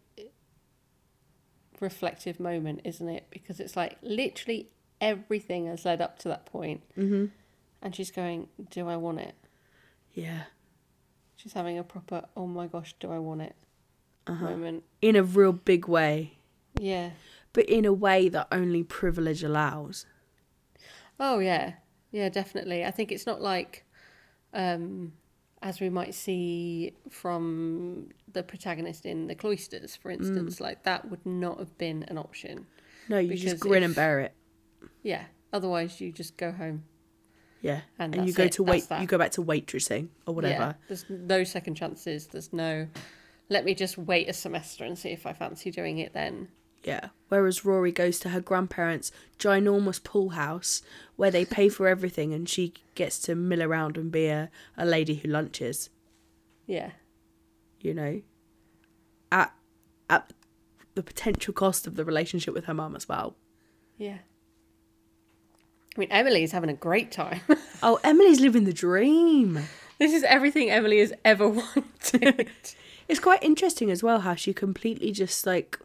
reflective moment, isn't it? Because it's like literally everything has led up to that point. Mm-hmm. And she's going, Do I want it? Yeah. She's having a proper, Oh my gosh, do I want it Uh-huh. moment. In a real big way, Yeah. But in a way that only privilege allows. Oh, yeah. Yeah, definitely. I think it's not like, um, as we might see from the protagonist in The Cloisters, for instance, like that would not have been an option. No, you just grin and bear it. Yeah. Otherwise, you just go home. Yeah. And And, you go it, to wait you go back to waitressing or whatever. Yeah. There's no second chances. There's no, let me just wait a semester and see if I fancy doing it then. Yeah. Whereas Rory goes to her grandparents' ginormous pool house where they pay for everything and she gets to mill around and be a, a lady who lunches, Yeah. you know. At at the potential cost of the relationship with her mum as well. Yeah. I mean, Emily's having a great time. Oh, Emily's living the dream. this is everything Emily has ever wanted. It's quite interesting as well how she completely just like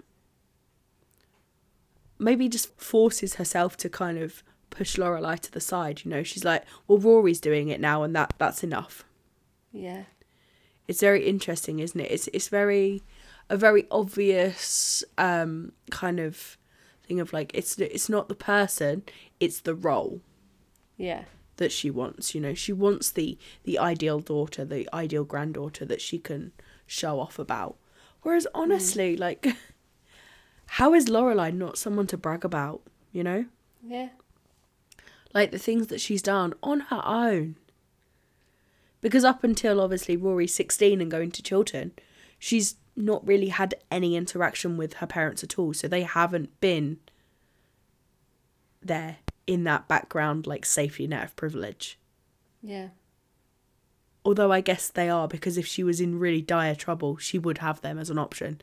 maybe just forces herself to kind of push Lorelai to the side. You know, she's like, "Well, Rory's doing it now, and that that's enough." yeah. It's very interesting, isn't it? It's it's very a very obvious um, kind of thing of like it's it's not the person, it's the role Yeah. that she wants. You know, she wants the the ideal daughter, the ideal granddaughter that she can show off about. Whereas honestly, like, how is Lorelai not someone to brag about? You know, Yeah. like the things that she's done on her own. Because up until obviously Rory's sixteen and going to Chilton, she's not really had any interaction with her parents at all. So they haven't been there in that background like safety net of privilege. Yeah. Although I guess they are because if she was in really dire trouble, she would have them as an option.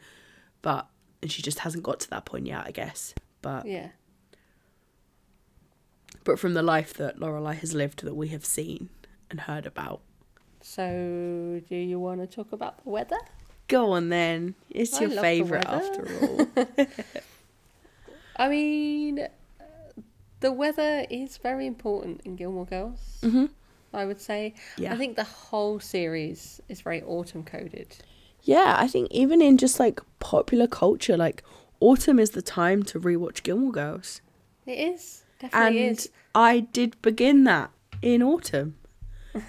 But and she just hasn't got to that point yet, I guess. But Yeah. but from the life that Lorelai has lived that we have seen and heard about. So, do you want to talk about the weather? Go on then. It's I your favourite after all. I mean, the weather is very important in Gilmore Girls. Mhm. I would say. Yeah. I think the whole series is very autumn coded. Yeah, I think even in just like popular culture, like autumn is the time to rewatch Gilmore Girls. It is definitely is. and is. I did begin that in autumn.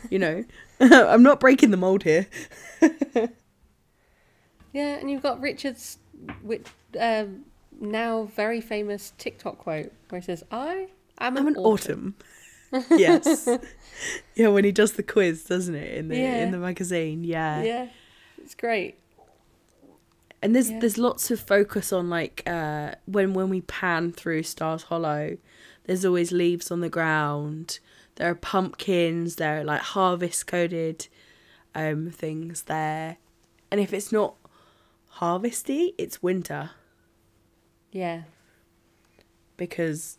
You know, I'm not breaking the mold here. Yeah, and you've got Richard's with um, now very famous TikTok quote where he says, "I am an, I'm an autumn." autumn. yes. Yeah, when he does the quiz, doesn't it, in the Yeah. in the magazine? Yeah. Yeah, it's great. And there's Yeah. there's lots of focus on like uh when when we pan through Stars Hollow, there's always leaves on the ground. There are pumpkins, there are like harvest coded um things there. And if it's not harvesty, it's winter Yeah, because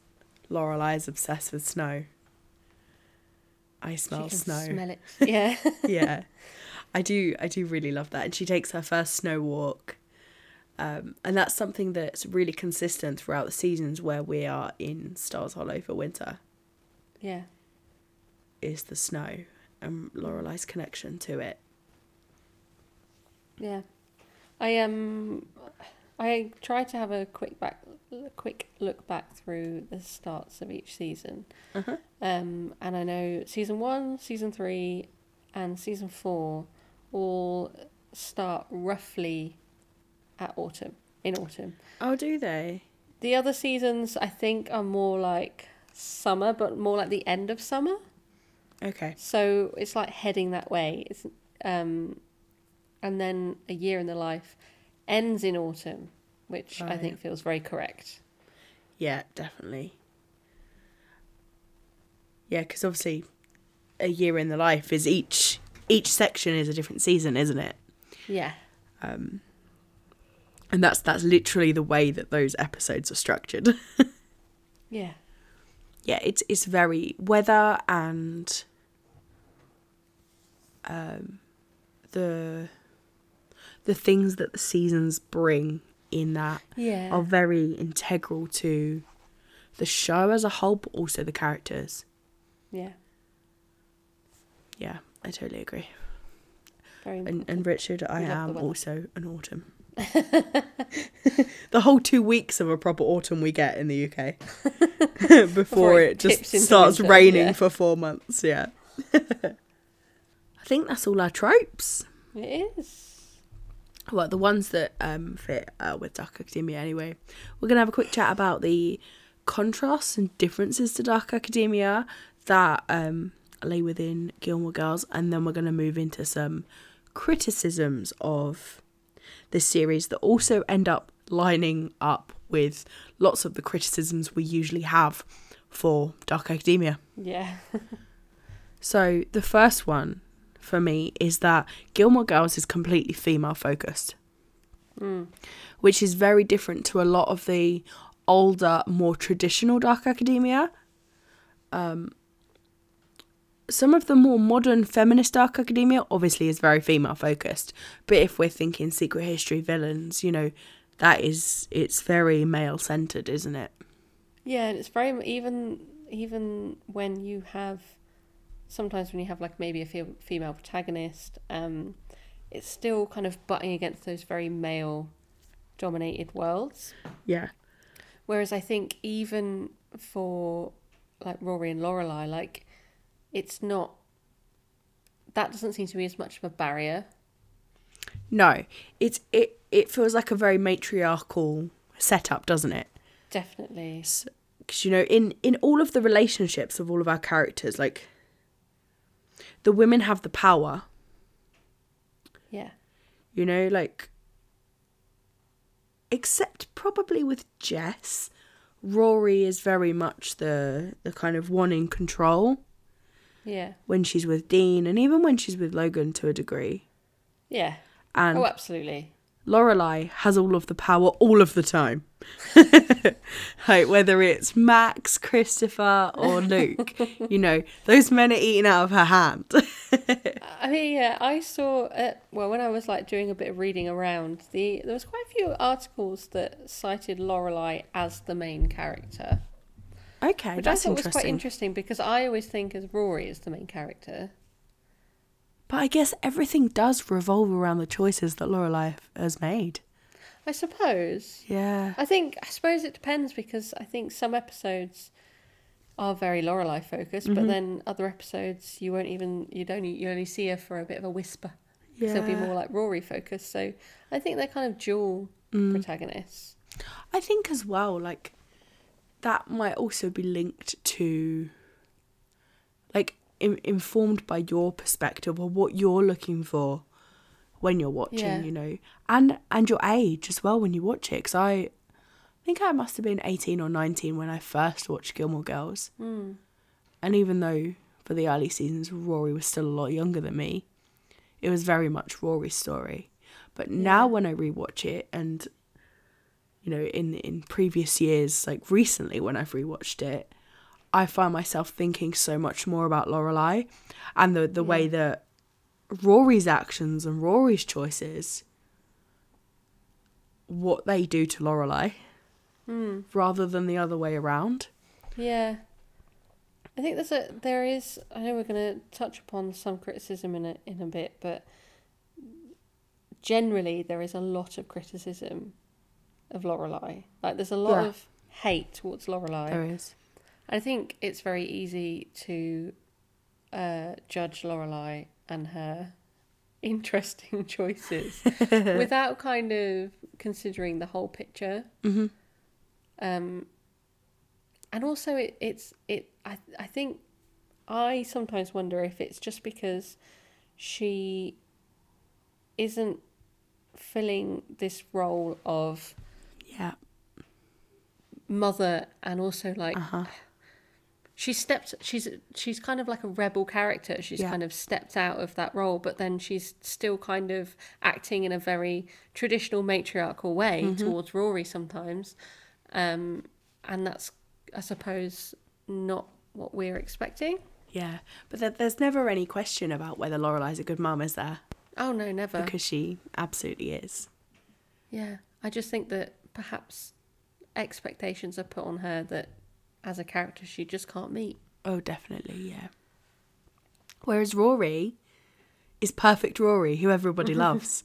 Lorelai is obsessed with snow. I smell snow. Smell it. Yeah, yeah. I do I do really love that. And she takes her first snow walk. Um, and that's something that's really consistent throughout the seasons where we are in Stars Hollow for winter yeah, is the snow and Lorelai's connection to it. yeah. I um, I tried to have a quick back, quick look back through the starts of each season. Uh-huh. Um, and I know season one, season three, and season four all start roughly at autumn, in autumn. Oh, do they? The other seasons, I think, are more like summer, but more like the end of summer. Okay. So it's like heading that way. It's, um, and then a year in the life ends in autumn, which I think feels very correct. Yeah, definitely. Yeah, because obviously, a year in the life is each each section is a different season, isn't it? Yeah. Um, and that's that's literally the way that those episodes are structured. Yeah. yeah, it's it's very weather and um, the the things that the seasons bring in that Yeah. are very integral to the show as a whole, but also the characters. Yeah. Yeah, I totally agree. Very And, and Richard, I We love the am also an autumn. the whole two weeks of a proper autumn we get in the UK before, Before it it just starts winter, raining yeah. for four months. Yeah. I think that's all our tropes. It is. Well, the ones that um, fit uh, with Dark Academia anyway. We're going to have a quick chat about the contrasts and differences to Dark Academia that um, lay within Gilmore Girls, and then we're going to move into some criticisms of this series that also end up lining up with lots of the criticisms we usually have for Dark Academia. Yeah. So the first one for me is that Gilmore Girls is completely female focused, Mm. which is very different to a lot of the older, more traditional Dark Academia. Um, some of the more modern feminist Dark Academia obviously is very female focused, but if we're thinking Secret History villains, you know, that is it's very male centered, isn't it? Yeah, and it's very even even when you have sometimes when you have like maybe a fe- female protagonist, um, it's still kind of butting against those very male dominated worlds. Yeah. Whereas I think even for like Rory and Lorelai, like it's not that doesn't seem to be as much of a barrier. No, it's it it feels like a very matriarchal setup, doesn't it? Definitely. because you know in in all of the relationships of all of our characters like the women have the power Yeah. you know like except probably with jess rory is very much the the kind of one in control Yeah. when she's with dean and even when she's with logan to a degree Yeah. and oh, absolutely. Lorelai has all of the power all of the time. like whether it's Max, Christopher, or Luke, you know, those men are eating out of her hand. I mean, yeah, I saw uh, well when I was like doing a bit of reading around the there was quite a few articles that cited Lorelai as the main character, okay, which that's I thought was quite interesting. because I always think as Rory is the main character. But I guess everything does revolve around the choices that Lorelai has made. I suppose. Yeah. I think I suppose it depends because I think some episodes are very Lorelai focused, but Mhm. then other episodes you won't even you don't you only see her for a bit of a whisper. Yeah. They'll be more like Rory focused. So I think they're kind of dual Mm. protagonists. I think as well, like that might also be linked to like in, informed by your perspective or what you're looking for when you're watching, Yeah. you know, and and your age as well when you watch it. Because I think I must have been eighteen or nineteen when I first watched Gilmore Girls, Mm. and even though for the early seasons Rory was still a lot younger than me, it was very much Rory's story. But now when I rewatch it and you know, in in previous years, like recently when I've rewatched it, I find myself thinking so much more about Lorelai and the the way that Rory's actions and Rory's choices what they do to Lorelai Mm. rather than the other way around. Yeah. I think there's a there is I know we're going to touch upon some criticism in a in a bit, but generally there is a lot of criticism of Lorelai. Like there's a lot Yeah. of hate towards Lorelai. There is. I think it's very easy to uh, judge Lorelai and her interesting choices without kind of considering the whole picture. hmm Um, and also, it, it's it. I I think I sometimes wonder if it's just because she isn't filling this role of Yeah. mother and also like Uh-huh. she stepped she's she's kind of like a rebel character she's Yeah. kind of stepped out of that role but then she's still kind of acting in a very traditional matriarchal way Mm-hmm. towards rory sometimes um and that's i suppose not what we're expecting Yeah. But there's never any question about whether Lorelai's a good mum, is there? oh no never Because she absolutely is. yeah i just think that perhaps expectations are put on her that as a character she just can't meet Oh, definitely, yeah. Whereas Rory is perfect Rory, who everybody loves.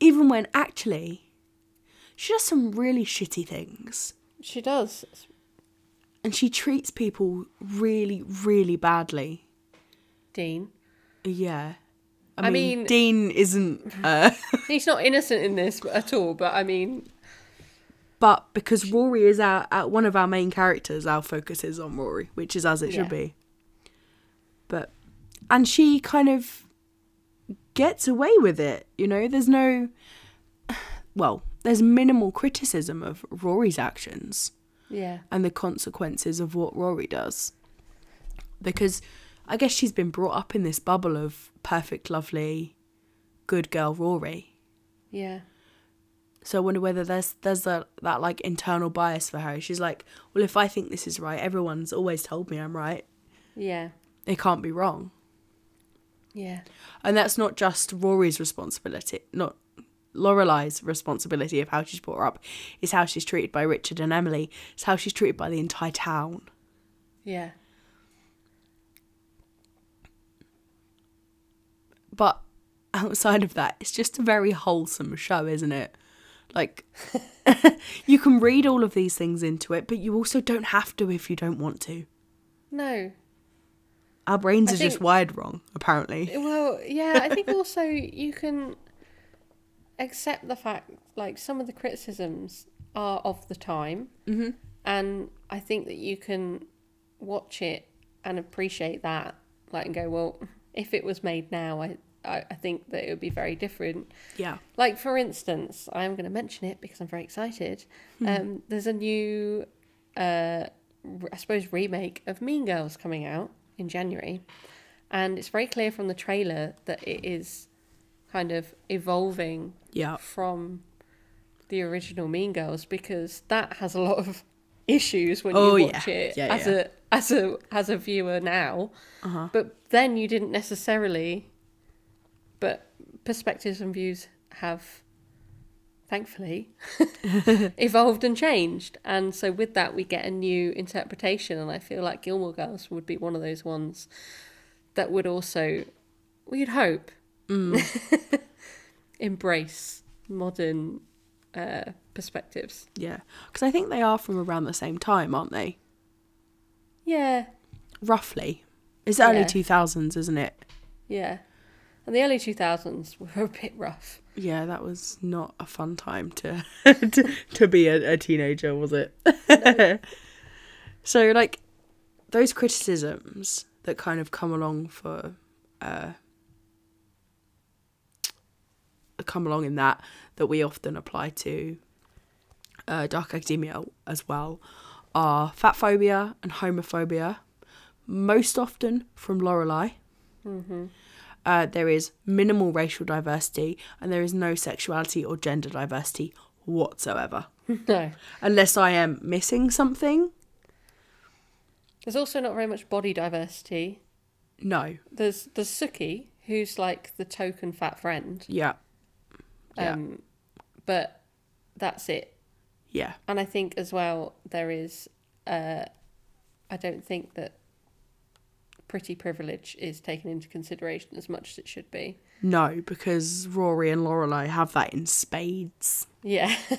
Even when actually she does some really shitty things. she does And she treats people really, really badly. dean Yeah. I, I mean, mean- Dean isn't, uh, He's not innocent in this at all, but I mean, but because Rory is our, our one of our main characters, our focus is on Rory, which is as it should be. But, and she kind of gets away with it, you know. There's no, well, there's minimal criticism of Rory's actions. yeah, and the consequences of what Rory does. Because I guess she's been brought up in this bubble of perfect, lovely, good girl Rory. yeah, So I wonder whether there's there's that that like internal bias for her. She's like, well, if I think this is right, everyone's always told me I'm right. yeah, It can't be wrong. yeah, And that's not just Rory's responsibility, not Lorelai's responsibility of how she's brought her up. It's how she's treated by Richard and Emily. It's how she's treated by the entire town. yeah, But outside of that, it's just a very wholesome show, isn't it? Like, you can read all of these things into it, but you also don't have to if you don't want to. no. Our brains I are just wired wrong, apparently. Well, yeah, I think also you can accept the fact, like, some of the criticisms are of the time, Mm-hmm. and I think that you can watch it and appreciate that, like, and go, well, if it was made now, I, I, I think that it would be very different. Yeah. Like for instance, I'm going to mention it because I'm very excited. Um, there's a new, uh, I suppose, remake of Mean Girls coming out in January, and it's very clear from the trailer that it is kind of evolving Yeah. from the original Mean Girls because that has a lot of issues when Oh, you yeah. watch it Yeah, as yeah. a as a as a viewer now. Uh-huh. But then you didn't necessarily. But perspectives and views have, thankfully, evolved and changed, and so with that we get a new interpretation. And I feel like Gilmore Girls would be one of those ones that would also, we'd hope, embrace modern uh, perspectives. Yeah. Because I think they are from around the same time, aren't they? Yeah, Roughly. It's early Yeah. 2000s, isn't it? yeah. And the early 2000s were a bit rough. Yeah, that was not a fun time to to, to be a, a teenager, was it? so, like, those criticisms that kind of come along for uh, come along in that that we often apply to uh, dark academia as well are fat phobia and homophobia, most often from Lorelai. Mm-hmm. Uh, there is minimal racial diversity and there is no sexuality or gender diversity whatsoever. No. Unless I am missing something. There's also not very much body diversity. No. There's there's Sookie, who's like the token fat friend. Yeah. Yeah. Um, but that's it. Yeah. And I think as well there is uh, I don't think that pretty privilege is taken into consideration as much as it should be. No, because Rory and Lorelai have that in spades. Yeah.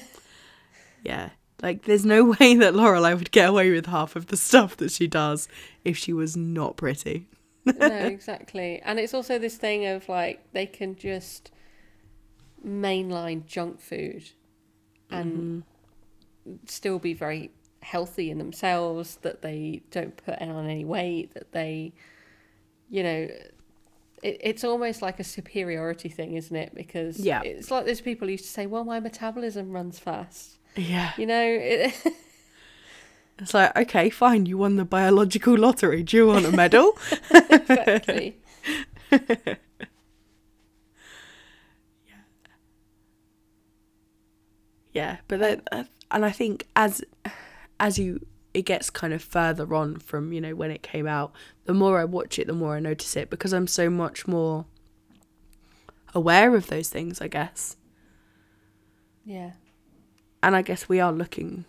Yeah. Like, there's no way that Lorelai would get away with half of the stuff that she does if she was not pretty. no, exactly. And it's also this thing of like they can just mainline junk food and mm. still be very healthy in themselves, that they don't put on any weight, that they, you know, it, it's almost like a superiority thing, isn't it? Because Yeah. it's like those people used to say, well, my metabolism runs fast. Yeah. You know, it, It's like, okay, fine, you won the biological lottery. Do you want a medal? exactly. yeah, Yeah, but that, uh, and I think as as you it gets kind of further on from you know when it came out, the more I watch it, the more I notice it because I'm so much more aware of those things, I guess. Yeah. And I guess we are looking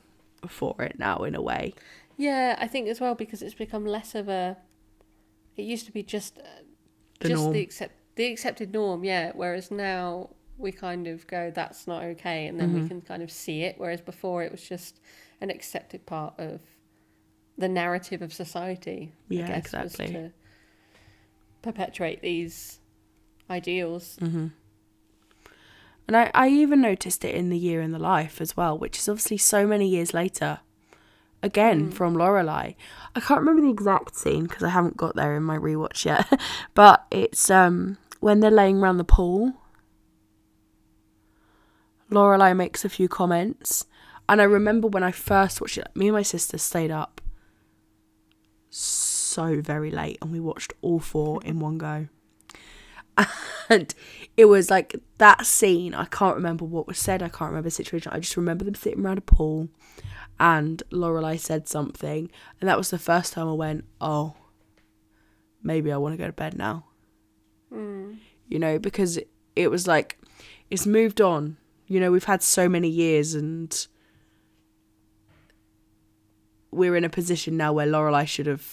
for it now in a way. Yeah, I think as well because it's become less of a. It used to be just uh, The just norm. the accept the accepted norm, yeah. Whereas now we kind of go, that's not okay, and then Mm-hmm. we can kind of see it. Whereas before it was just an accepted part of the narrative of society. Yeah, I guess, was exactly. to perpetuate these ideals. Mm-hmm. And I, I even noticed it in the year in the life as well, which is obviously so many years later. Again from Lorelai. I can't remember the exact scene because I haven't got there in my rewatch yet. but it's um when they're laying around the pool. Lorelai makes a few comments, and I remember when I first watched it. Me and my sister stayed up so very late, and we watched all four in one go. And it was like that scene i can't remember what was said i can't remember the situation. I just remember them sitting around a pool and lorelai said something. And that was the first time i went oh maybe i want to go to bed now. Hmm. You know because it was like it's moved on. You know we've had so many years and we're in a position now where lorelai should have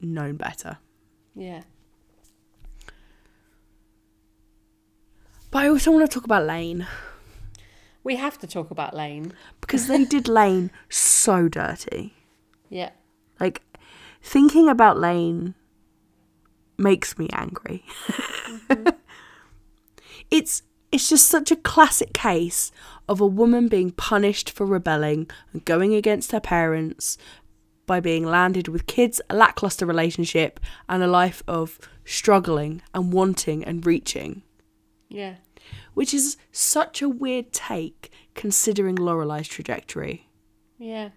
known better Yeah. but i also want to talk about lane We have to talk about Lane. because they did Lane so dirty. Yeah. Like thinking about Lane makes me angry. Mm-hmm. it's it's just such a classic case of a woman being punished for rebelling and going against her parents by being landed with kids, a lackluster relationship, and a life of struggling and wanting and reaching Yeah. which is such a weird take considering Lorelai's trajectory. Yeah.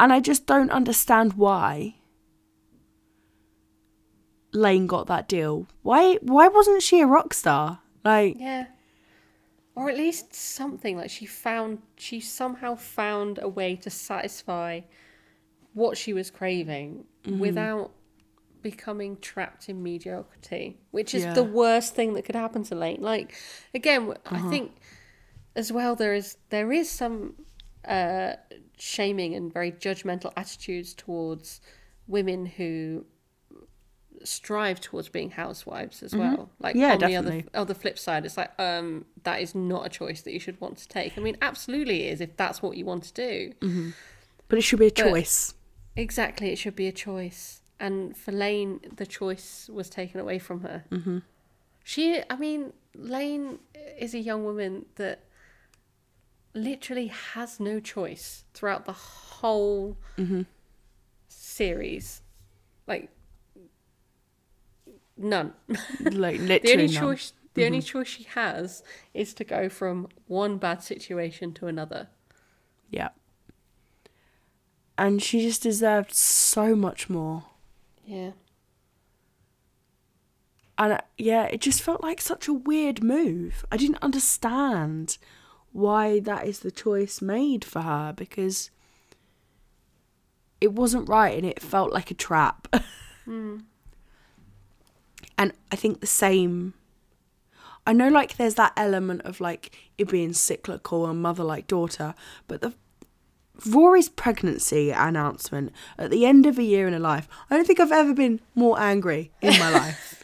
And I just don't understand why Lane got that deal. Why why wasn't she a rock star? Like Yeah. Or at least something like she found she somehow found a way to satisfy what she was craving Mm-hmm. without becoming trapped in mediocrity, which is Yeah. the worst thing that could happen to Lane. Like again, Uh-huh. I think as well there is there is some uh shaming and very judgmental attitudes towards women who strive towards being housewives as well. Like Mm-hmm. Yeah, on the definitely. other on the flip side, it's like um that is not a choice that you should want to take. I mean, absolutely it is if that's what you want to do. but it should be a But- choice. Exactly, it should be a choice. And for Lane, the choice was taken away from her. Mm-hmm. She, I mean, Lane is a young woman that literally has no choice throughout the whole series. Like, none. Like literally the only none. choice, the only choice she has is to go from one bad situation to another. Yeah. And she just deserved so much more. Yeah. And uh, yeah, it just felt like such a weird move. I didn't understand why that is the choice made for her because it wasn't right and it felt like a trap. And I think the same. I know, like, there's that element of like it being cyclical and mother like daughter, but the Rory's pregnancy announcement at the end of a year in a life, I don't think I've ever been more angry in my life.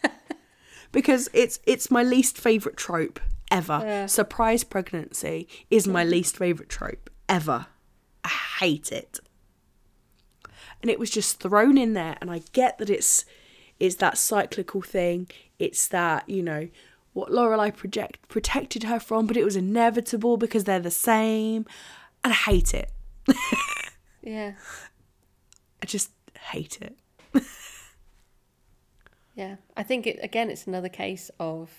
because it's it's my least favorite trope ever. Yeah. Surprise pregnancy is my least favorite trope ever. I hate it. And it was just thrown in there and I get that it's it's that cyclical thing. It's that, you know, what Lorelai project protected her from, but it was inevitable because they're the same. And I hate it. Yeah. I just hate it. Yeah. I think it again it's another case of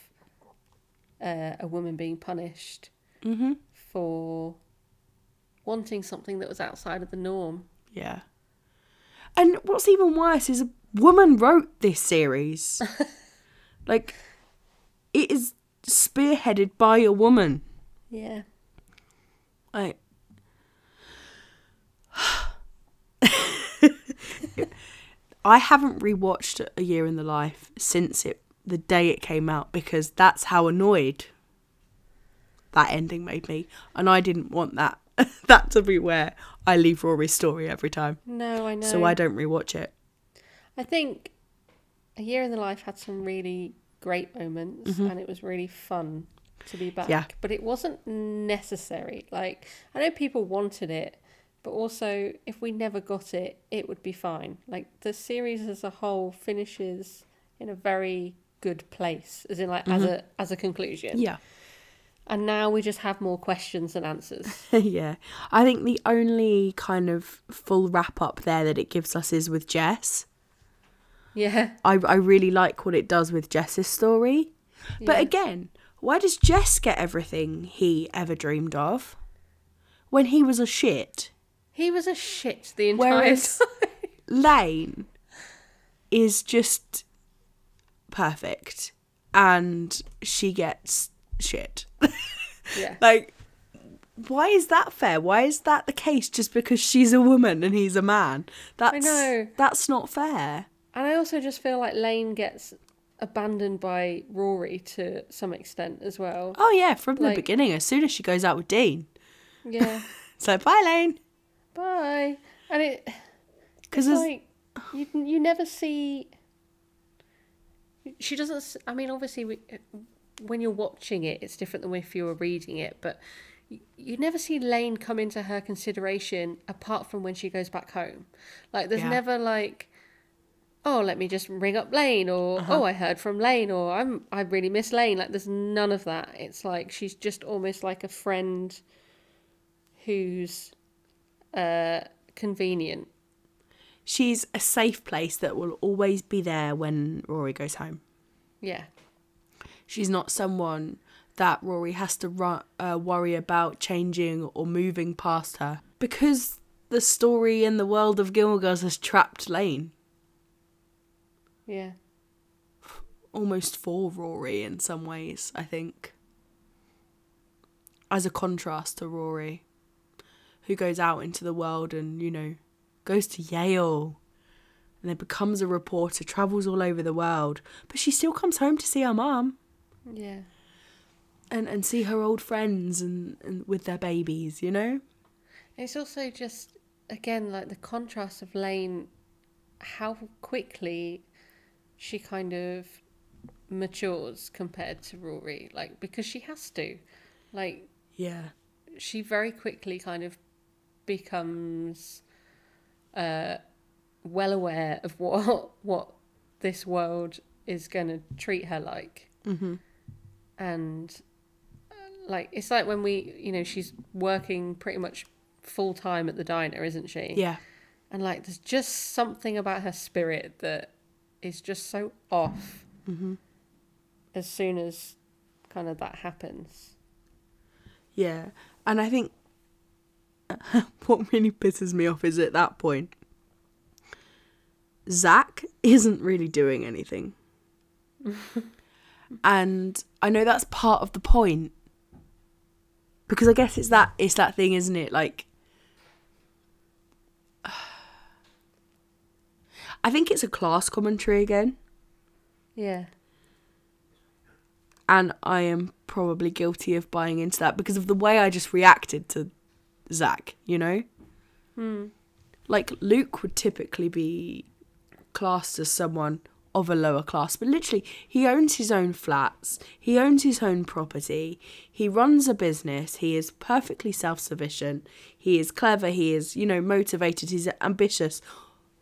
uh, a woman being punished Mm-hmm. for wanting something that was outside of the norm. Yeah. And what's even worse is woman wrote this series. like, it is spearheaded by a woman. Yeah. Like, I haven't rewatched A Year in the Life since it the day it came out because that's how annoyed that ending made me, and I didn't want that that to be where I leave Rory's story every time. No, I know. So I don't rewatch it. I think A Year in the Life had some really great moments and it was really fun to be back. Mm-hmm. Yeah. But it wasn't necessary. Like, I know people wanted it, but also if we never got it, it would be fine. Like, the series as a whole finishes in a very good place, as in, like, as a as a conclusion. Mm-hmm. Yeah. And now we just have more questions than answers. yeah. I think the only kind of full wrap up there that it gives us is with Jess. Yeah. I, I really like what it does with Jess's story. But again, why does Jess get everything he ever dreamed of? When he was a shit. He was a shit the entire Whereas time. Lane is just perfect. And she gets shit. Yeah. Like, why is that fair? Why is that the case just because she's a woman and he's a man? That's, know. That's not fair. And I also just feel like Lane gets abandoned by Rory to some extent as well. Oh, yeah, from the beginning, as soon as she goes out with Dean. Yeah. It's like, bye, Lane. Bye. And it Because it's like you you never see. She doesn't. I mean, obviously, we, when you're watching it, it's different than if you were reading it. But you, you never see Lane come into her consideration apart from when she goes back home. Like, there's Yeah. never like, oh, let me just ring up Lane, or oh, I heard from Lane, or I'm I really miss Lane. Like, there's none of that. It's like she's just almost like a friend who's uh convenient. she's a safe place that will always be there when Rory goes home. Yeah. She's not someone that Rory has to ru- uh, worry about changing or moving past her because the story in the world of Gilmore Girls has trapped Lane Yeah. almost for Rory in some ways, I think. As a contrast to Rory, who goes out into the world and, you know, goes to Yale and then becomes a reporter, travels all over the world, but she still comes home to see her mum Yeah. and, and see her old friends and, and with their babies, you know? It's also just again like the contrast of Lane how quickly she kind of matures compared to Rory like because she has to like Yeah. she very quickly kind of becomes uh well aware of what what this world is going to treat her like Mm-hmm. And uh, like it's like when we, you know, she's working pretty much full time at the diner, isn't she? Yeah. And like, there's just something about her spirit that is just so off. Mm-hmm. As soon as kind of that happens. Yeah. And I think what really pisses me off is at that point, Zach isn't really doing anything. and I know that's part of the point. Because I guess it's that it's that thing, isn't it? Like I think it's a class commentary again. Yeah. And I am probably guilty of buying into that because of the way I just reacted to Zach, you know? Hmm. Like, Luke would typically be classed as someone of a lower class, but literally, he owns his own flats, he owns his own property, he runs a business, he is perfectly self sufficient, he is clever, he is, you know, motivated, he's ambitious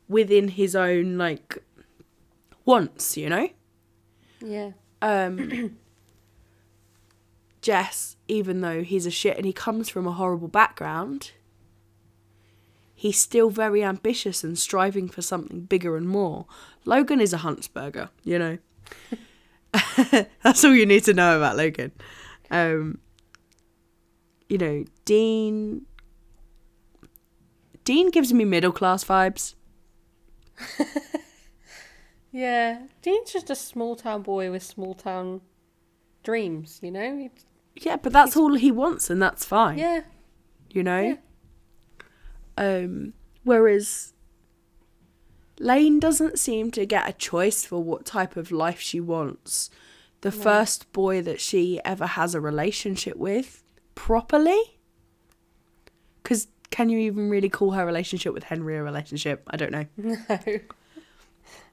within his own, like, wants, you know? Yeah. um Jess, even though he's a shit and he comes from a horrible background, he's still very ambitious and striving for something bigger and more. Logan is a Huntzberger, you know. That's all you need to know about Logan. Um, you know, Dean. Dean gives me middle class vibes. Yeah. Dean's just a small town boy with small town dreams, you know? He- Yeah, but that's all he wants, and that's fine. Yeah. you know Yeah. um whereas lane doesn't seem to get a choice for what type of life she wants the first boy that she ever has a relationship with properly because can you even really call her relationship with henry a relationship i don't know No.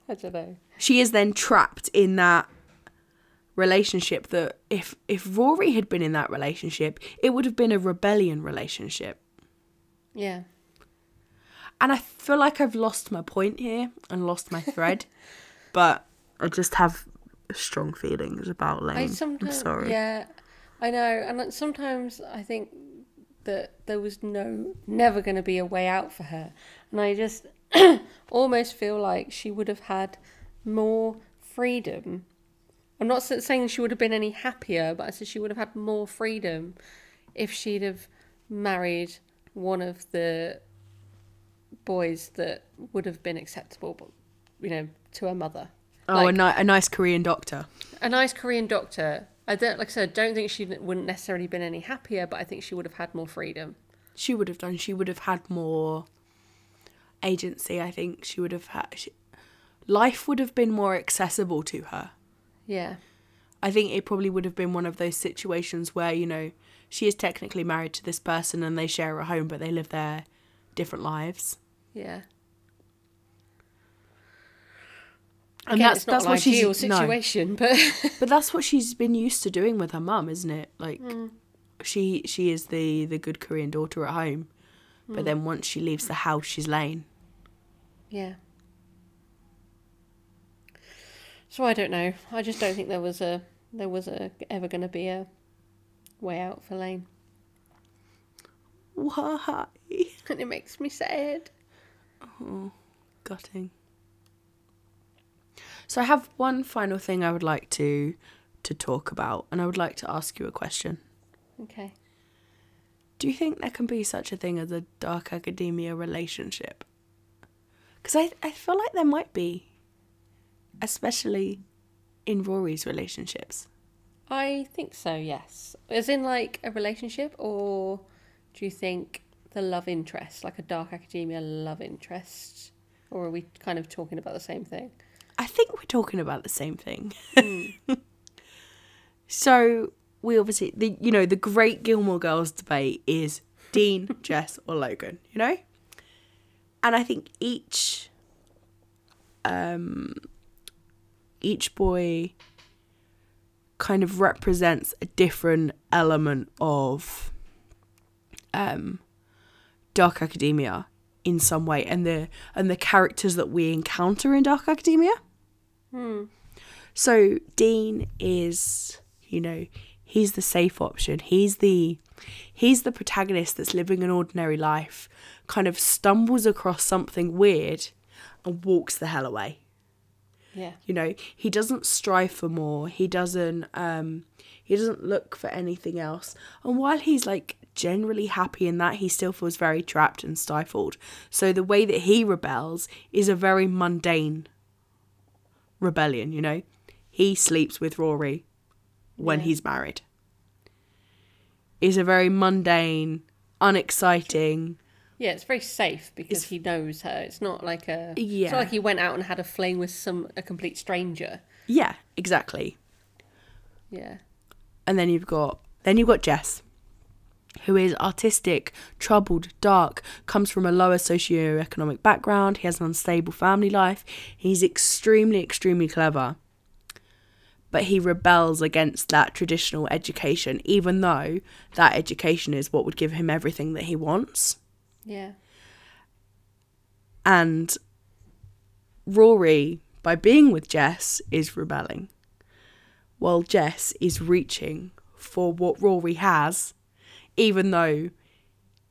I don't know. she is then trapped in that relationship that if if rory had been in that relationship it would have been a rebellion relationship Yeah. And I feel like I've lost my point here and lost my thread, but I just have strong feelings about Lane. I I'm sorry. Yeah, I know, and sometimes I think that there was no never going to be a way out for her, and I just almost feel like she would have had more freedom. I'm not saying she would have been any happier, but I said she would have had more freedom if she'd have married one of the boys that would have been acceptable, but you know, to her mother. Oh, Like- a, ni- a nice Korean doctor. a nice Korean doctor. I don't like I said, I don't think she wouldn't necessarily been any happier, but I think she would have had more freedom. She would have done. She would have had more agency. I think she would have had. She, life would have been more accessible to her. Yeah. I think it probably would have been one of those situations where you know she is technically married to this person and they share a home, but they live their different lives. Yeah. And Again, that's not that's what ideal she's no. situation, but But that's what she's been used to doing with her mum, isn't it? Like mm. she she is the the good Korean daughter at home. But mm. then once she leaves the house, she's Lane. yeah. So I don't know. I just don't think there was a there was a ever going to be a way out for Lane, Why? and it makes me sad. Oh, gutting. So I have one final thing I would like to to talk about, and I would like to ask you a question. Okay. Do you think there can be such a thing as a dark academia relationship? Because I, I feel like there might be, especially in Rory's relationships. I think so. Yes. As in like a relationship, or do you think the love interest, like a dark academia love interest, or are we kind of talking about the same thing? I think we're talking about the same thing. so we obviously the you know the great Gilmore Girls debate is Dean, Jess, or Logan. You know, and I think each um each boy kind of represents a different element of um dark academia in some way and the and the characters that we encounter in dark academia So Dean is, you know, he's the safe option. He's the he's the protagonist that's living an ordinary life, kind of stumbles across something weird and walks the hell away. Yeah. You know, he doesn't strive for more. He doesn't um he doesn't look for anything else. And while he's like generally happy in that, he still feels very trapped and stifled. So the way that he rebels is a very mundane rebellion, you know? He sleeps with Rory when Yeah. he's married. Is a very mundane, unexciting. Yeah, it's very safe because he knows her. It's not like a. It's Yeah. not like he went out and had a fling with some a complete stranger. Yeah, exactly. Yeah. And then you've got then you've got Jess, who is artistic, troubled, dark, comes from a lower socioeconomic background, he has an unstable family life, he's extremely, extremely clever. But he rebels against that traditional education, even though that education is what would give him everything that he wants. Yeah. And Rory, by being with Jess, is rebelling. While Jess is reaching for what Rory has, even though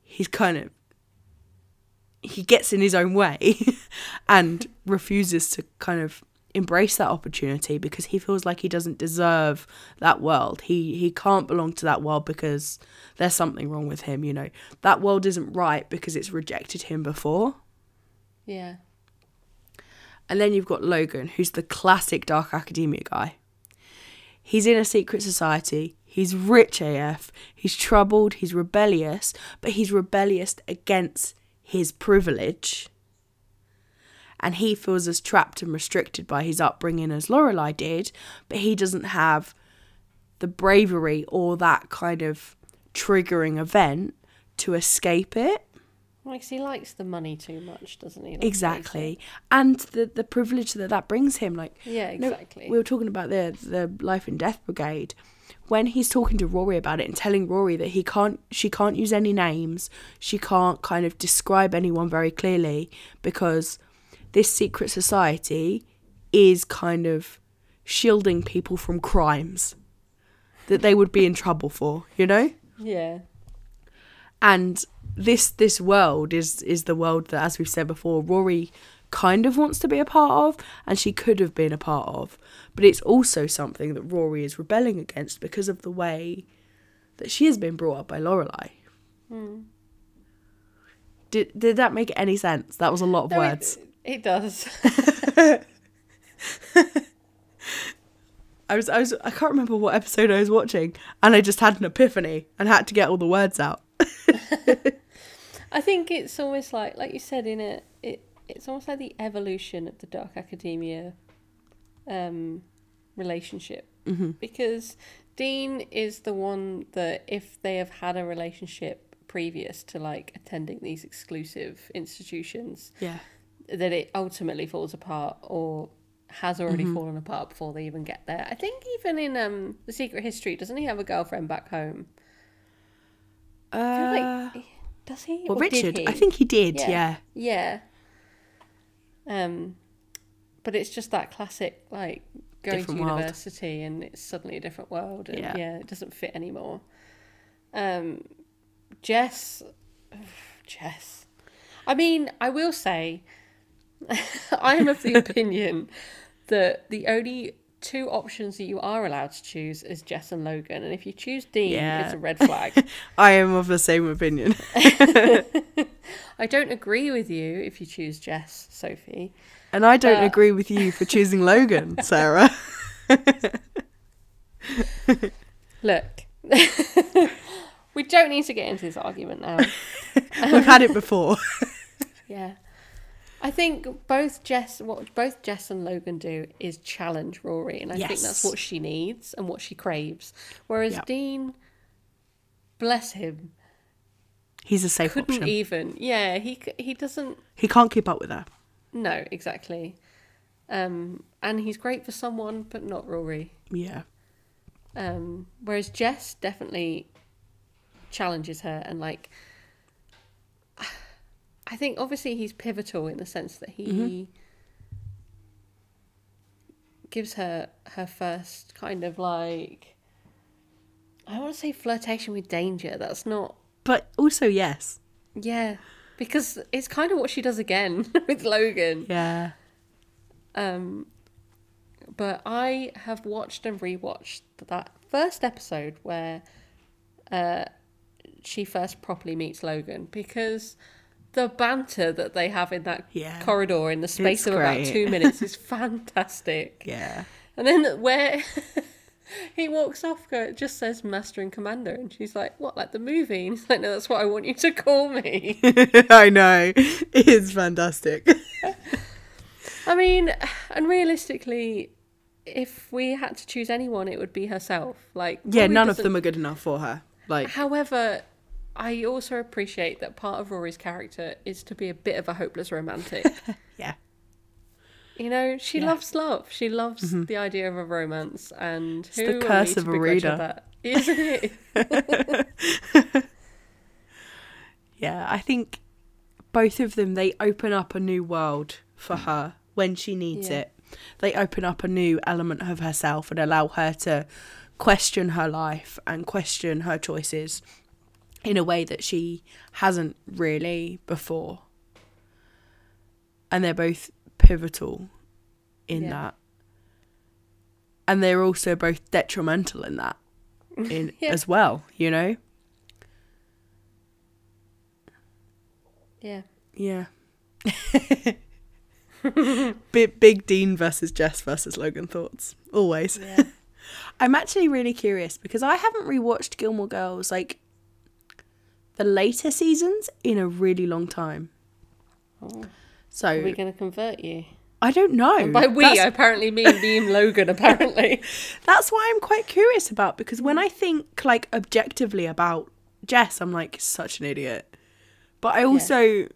he's kind of. He gets in his own way and refuses to kind of embrace that opportunity because he feels like he doesn't deserve that world. He he can't belong to that world because there's something wrong with him, you know. That world isn't right because it's rejected him before. Yeah. And then you've got Logan, who's the classic dark academia guy. He's in a secret society. He's rich AF. He's troubled. He's rebellious, but he's rebellious against his privilege. And he feels as trapped and restricted by his upbringing as Lorelai did, but he doesn't have the bravery or that kind of triggering event to escape it. Because he likes the money too much, doesn't he? Exactly. And the the privilege that that brings him like. Yeah, No, exactly. we were talking about the the life and death brigade. When he's talking to Rory about it and telling Rory that he can't, she can't use any names, she can't kind of describe anyone very clearly because this secret society is kind of shielding people from crimes that they would be in trouble for, you know? yeah. and this this world is is the world that as we've said before rory kind of wants to be a part of and she could have been a part of. But it's also something that rory is rebelling against because of the way that she has been brought up by lorelai. Hmm. did did that make any sense? That was a lot of No, words. It, does. i was i was i can't remember what episode i was watching and i just had an epiphany and had to get all the words out. I think it's almost like, like you said, in a, it, it's almost like the evolution of the dark academia um, relationship. mm-hmm. Because Dean is the one that, if they have had a relationship previous to like attending these exclusive institutions, yeah that it ultimately falls apart or has already fallen apart before they even get there. I think even in um the Secret History, doesn't he have a girlfriend back home? Uh, like, does he? well Or richard he? i think he did Yeah. yeah Yeah. Um, but it's just that classic like going Different to world. university and it's suddenly a different world and Yeah. yeah, it doesn't fit anymore. Um, Jess, Jess. I mean, I will say, I am of the opinion that the only two options that you are allowed to choose is Jess and Logan, and if you choose Dean, Yeah. it's a red flag. I am of the same opinion. I don't agree with you if you choose Jess, Sophie. And I don't Uh, agree with you for choosing Logan, Sarah. Look, we don't need to get into this argument now. We've had it before. Yeah. I think both Jess, what both Jess and Logan do is challenge Rory, and I think that's what she needs and what she craves. Whereas Yep. Dean, bless him, He's a safe couldn't option. even. Yeah, he he doesn't. He can't keep up with her. No, exactly. Um, and he's great for someone, but not Rory. Yeah. Um, whereas Jess definitely challenges her and like I think obviously he's pivotal in the sense that he gives her her first kind of like I want to say flirtation with danger. That's not But also, yes. yeah, because it's kind of what she does again with Logan. Yeah. Um, but I have watched and rewatched that first episode where uh, she first properly meets Logan because the banter that they have in that Yeah. corridor in the space It's of about two minutes is fantastic. Yeah. And then where he walks off, it just says Master and Commander, and she's like, "What, like the movie?" And he's like, "No, that's what I want you to call me." I know. It is fantastic. I mean, and realistically, if we had to choose anyone, it would be herself. Like, Yeah, none of them are good enough for her. Like, However, I also appreciate that part of Rory's character is to be a bit of a hopeless romantic. yeah. you know, she Yeah. loves love. She loves mm-hmm. the idea of a romance, and the who we curse of a reader. That? Isn't it? Yeah, I think both of them they open up a new world for her when she needs Yeah. it. They open up a new element of herself and allow her to question her life and question her choices in a way that she hasn't really before. And they're both pivotal in Yeah. that. And they're also both detrimental in that in Yeah. as well, you know? yeah. Yeah. big, big Dean versus Jess versus Logan thoughts. Always. Yeah. I'm actually really curious because I haven't rewatched Gilmore Girls like the later seasons in a really long time. Oh. So Are we going to convert you? I don't know. And by we, that's, I apparently mean me and Logan, apparently. that's why I'm quite curious about because when I think like objectively about Jess, I'm like such an idiot. But I also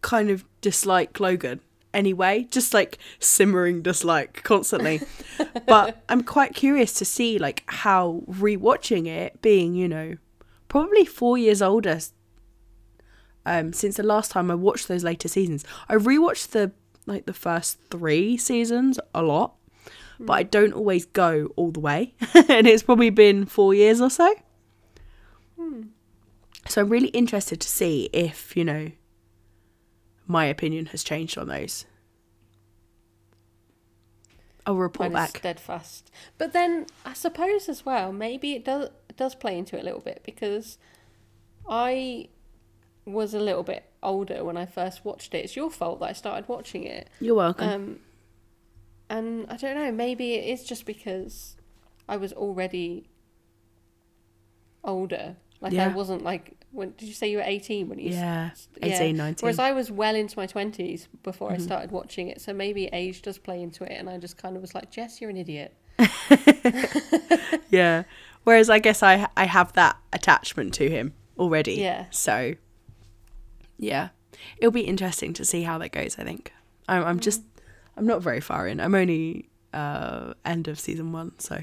kind of dislike Logan anyway, just like simmering dislike constantly. but I'm quite curious to see like how rewatching it, being you know probably four years older um, since the last time I watched those later seasons. I rewatched the like the first three seasons a lot, but I don't always go all the way, and it's probably been four years or so. So I'm really interested to see if you know my opinion has changed on those. I'll report back. steadfast. But then I suppose as well, maybe it does does play into it a little bit because I was a little bit older when I first watched it. It's your fault that I started watching it. You're welcome. Um, and I don't know, maybe it is just because I was already older. Like I wasn't like when did you say you were 18 when you yeah, 18, 19. Whereas I was well into my 20s before Mm-hmm. I started watching it. So maybe age does play into it. And I just kind of was like, Jess, you're an idiot. yeah. Whereas I guess I I have that attachment to him already. Yeah. So yeah, it'll be interesting to see how that goes. I think I'm I'm just I'm not very far in. I'm only uh end of season one. So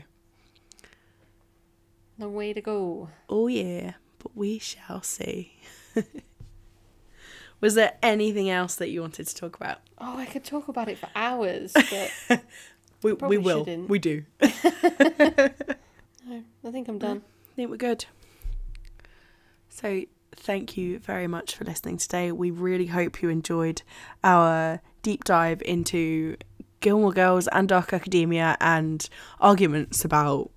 Long way to go. oh yeah, but we shall see. Was there anything else that you wanted to talk about? Oh, I could talk about it for hours, but We we will. shouldn't. We do. no, I think I'm done. I think we're good. So, thank you very much for listening today. We really hope you enjoyed our deep dive into Gilmore Girls and Dark Academia and arguments about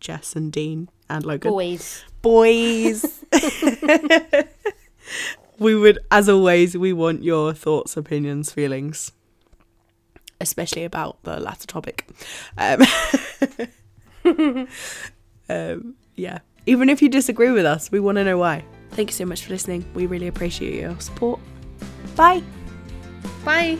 Jess and Dean and Logan. Boys. Boys. we would, as always, we want your thoughts, opinions, feelings, especially about the latter topic. Um, um, yeah. Even if you disagree with us, we want to know why. Thank you so much for listening. We really appreciate your support. Bye. Bye.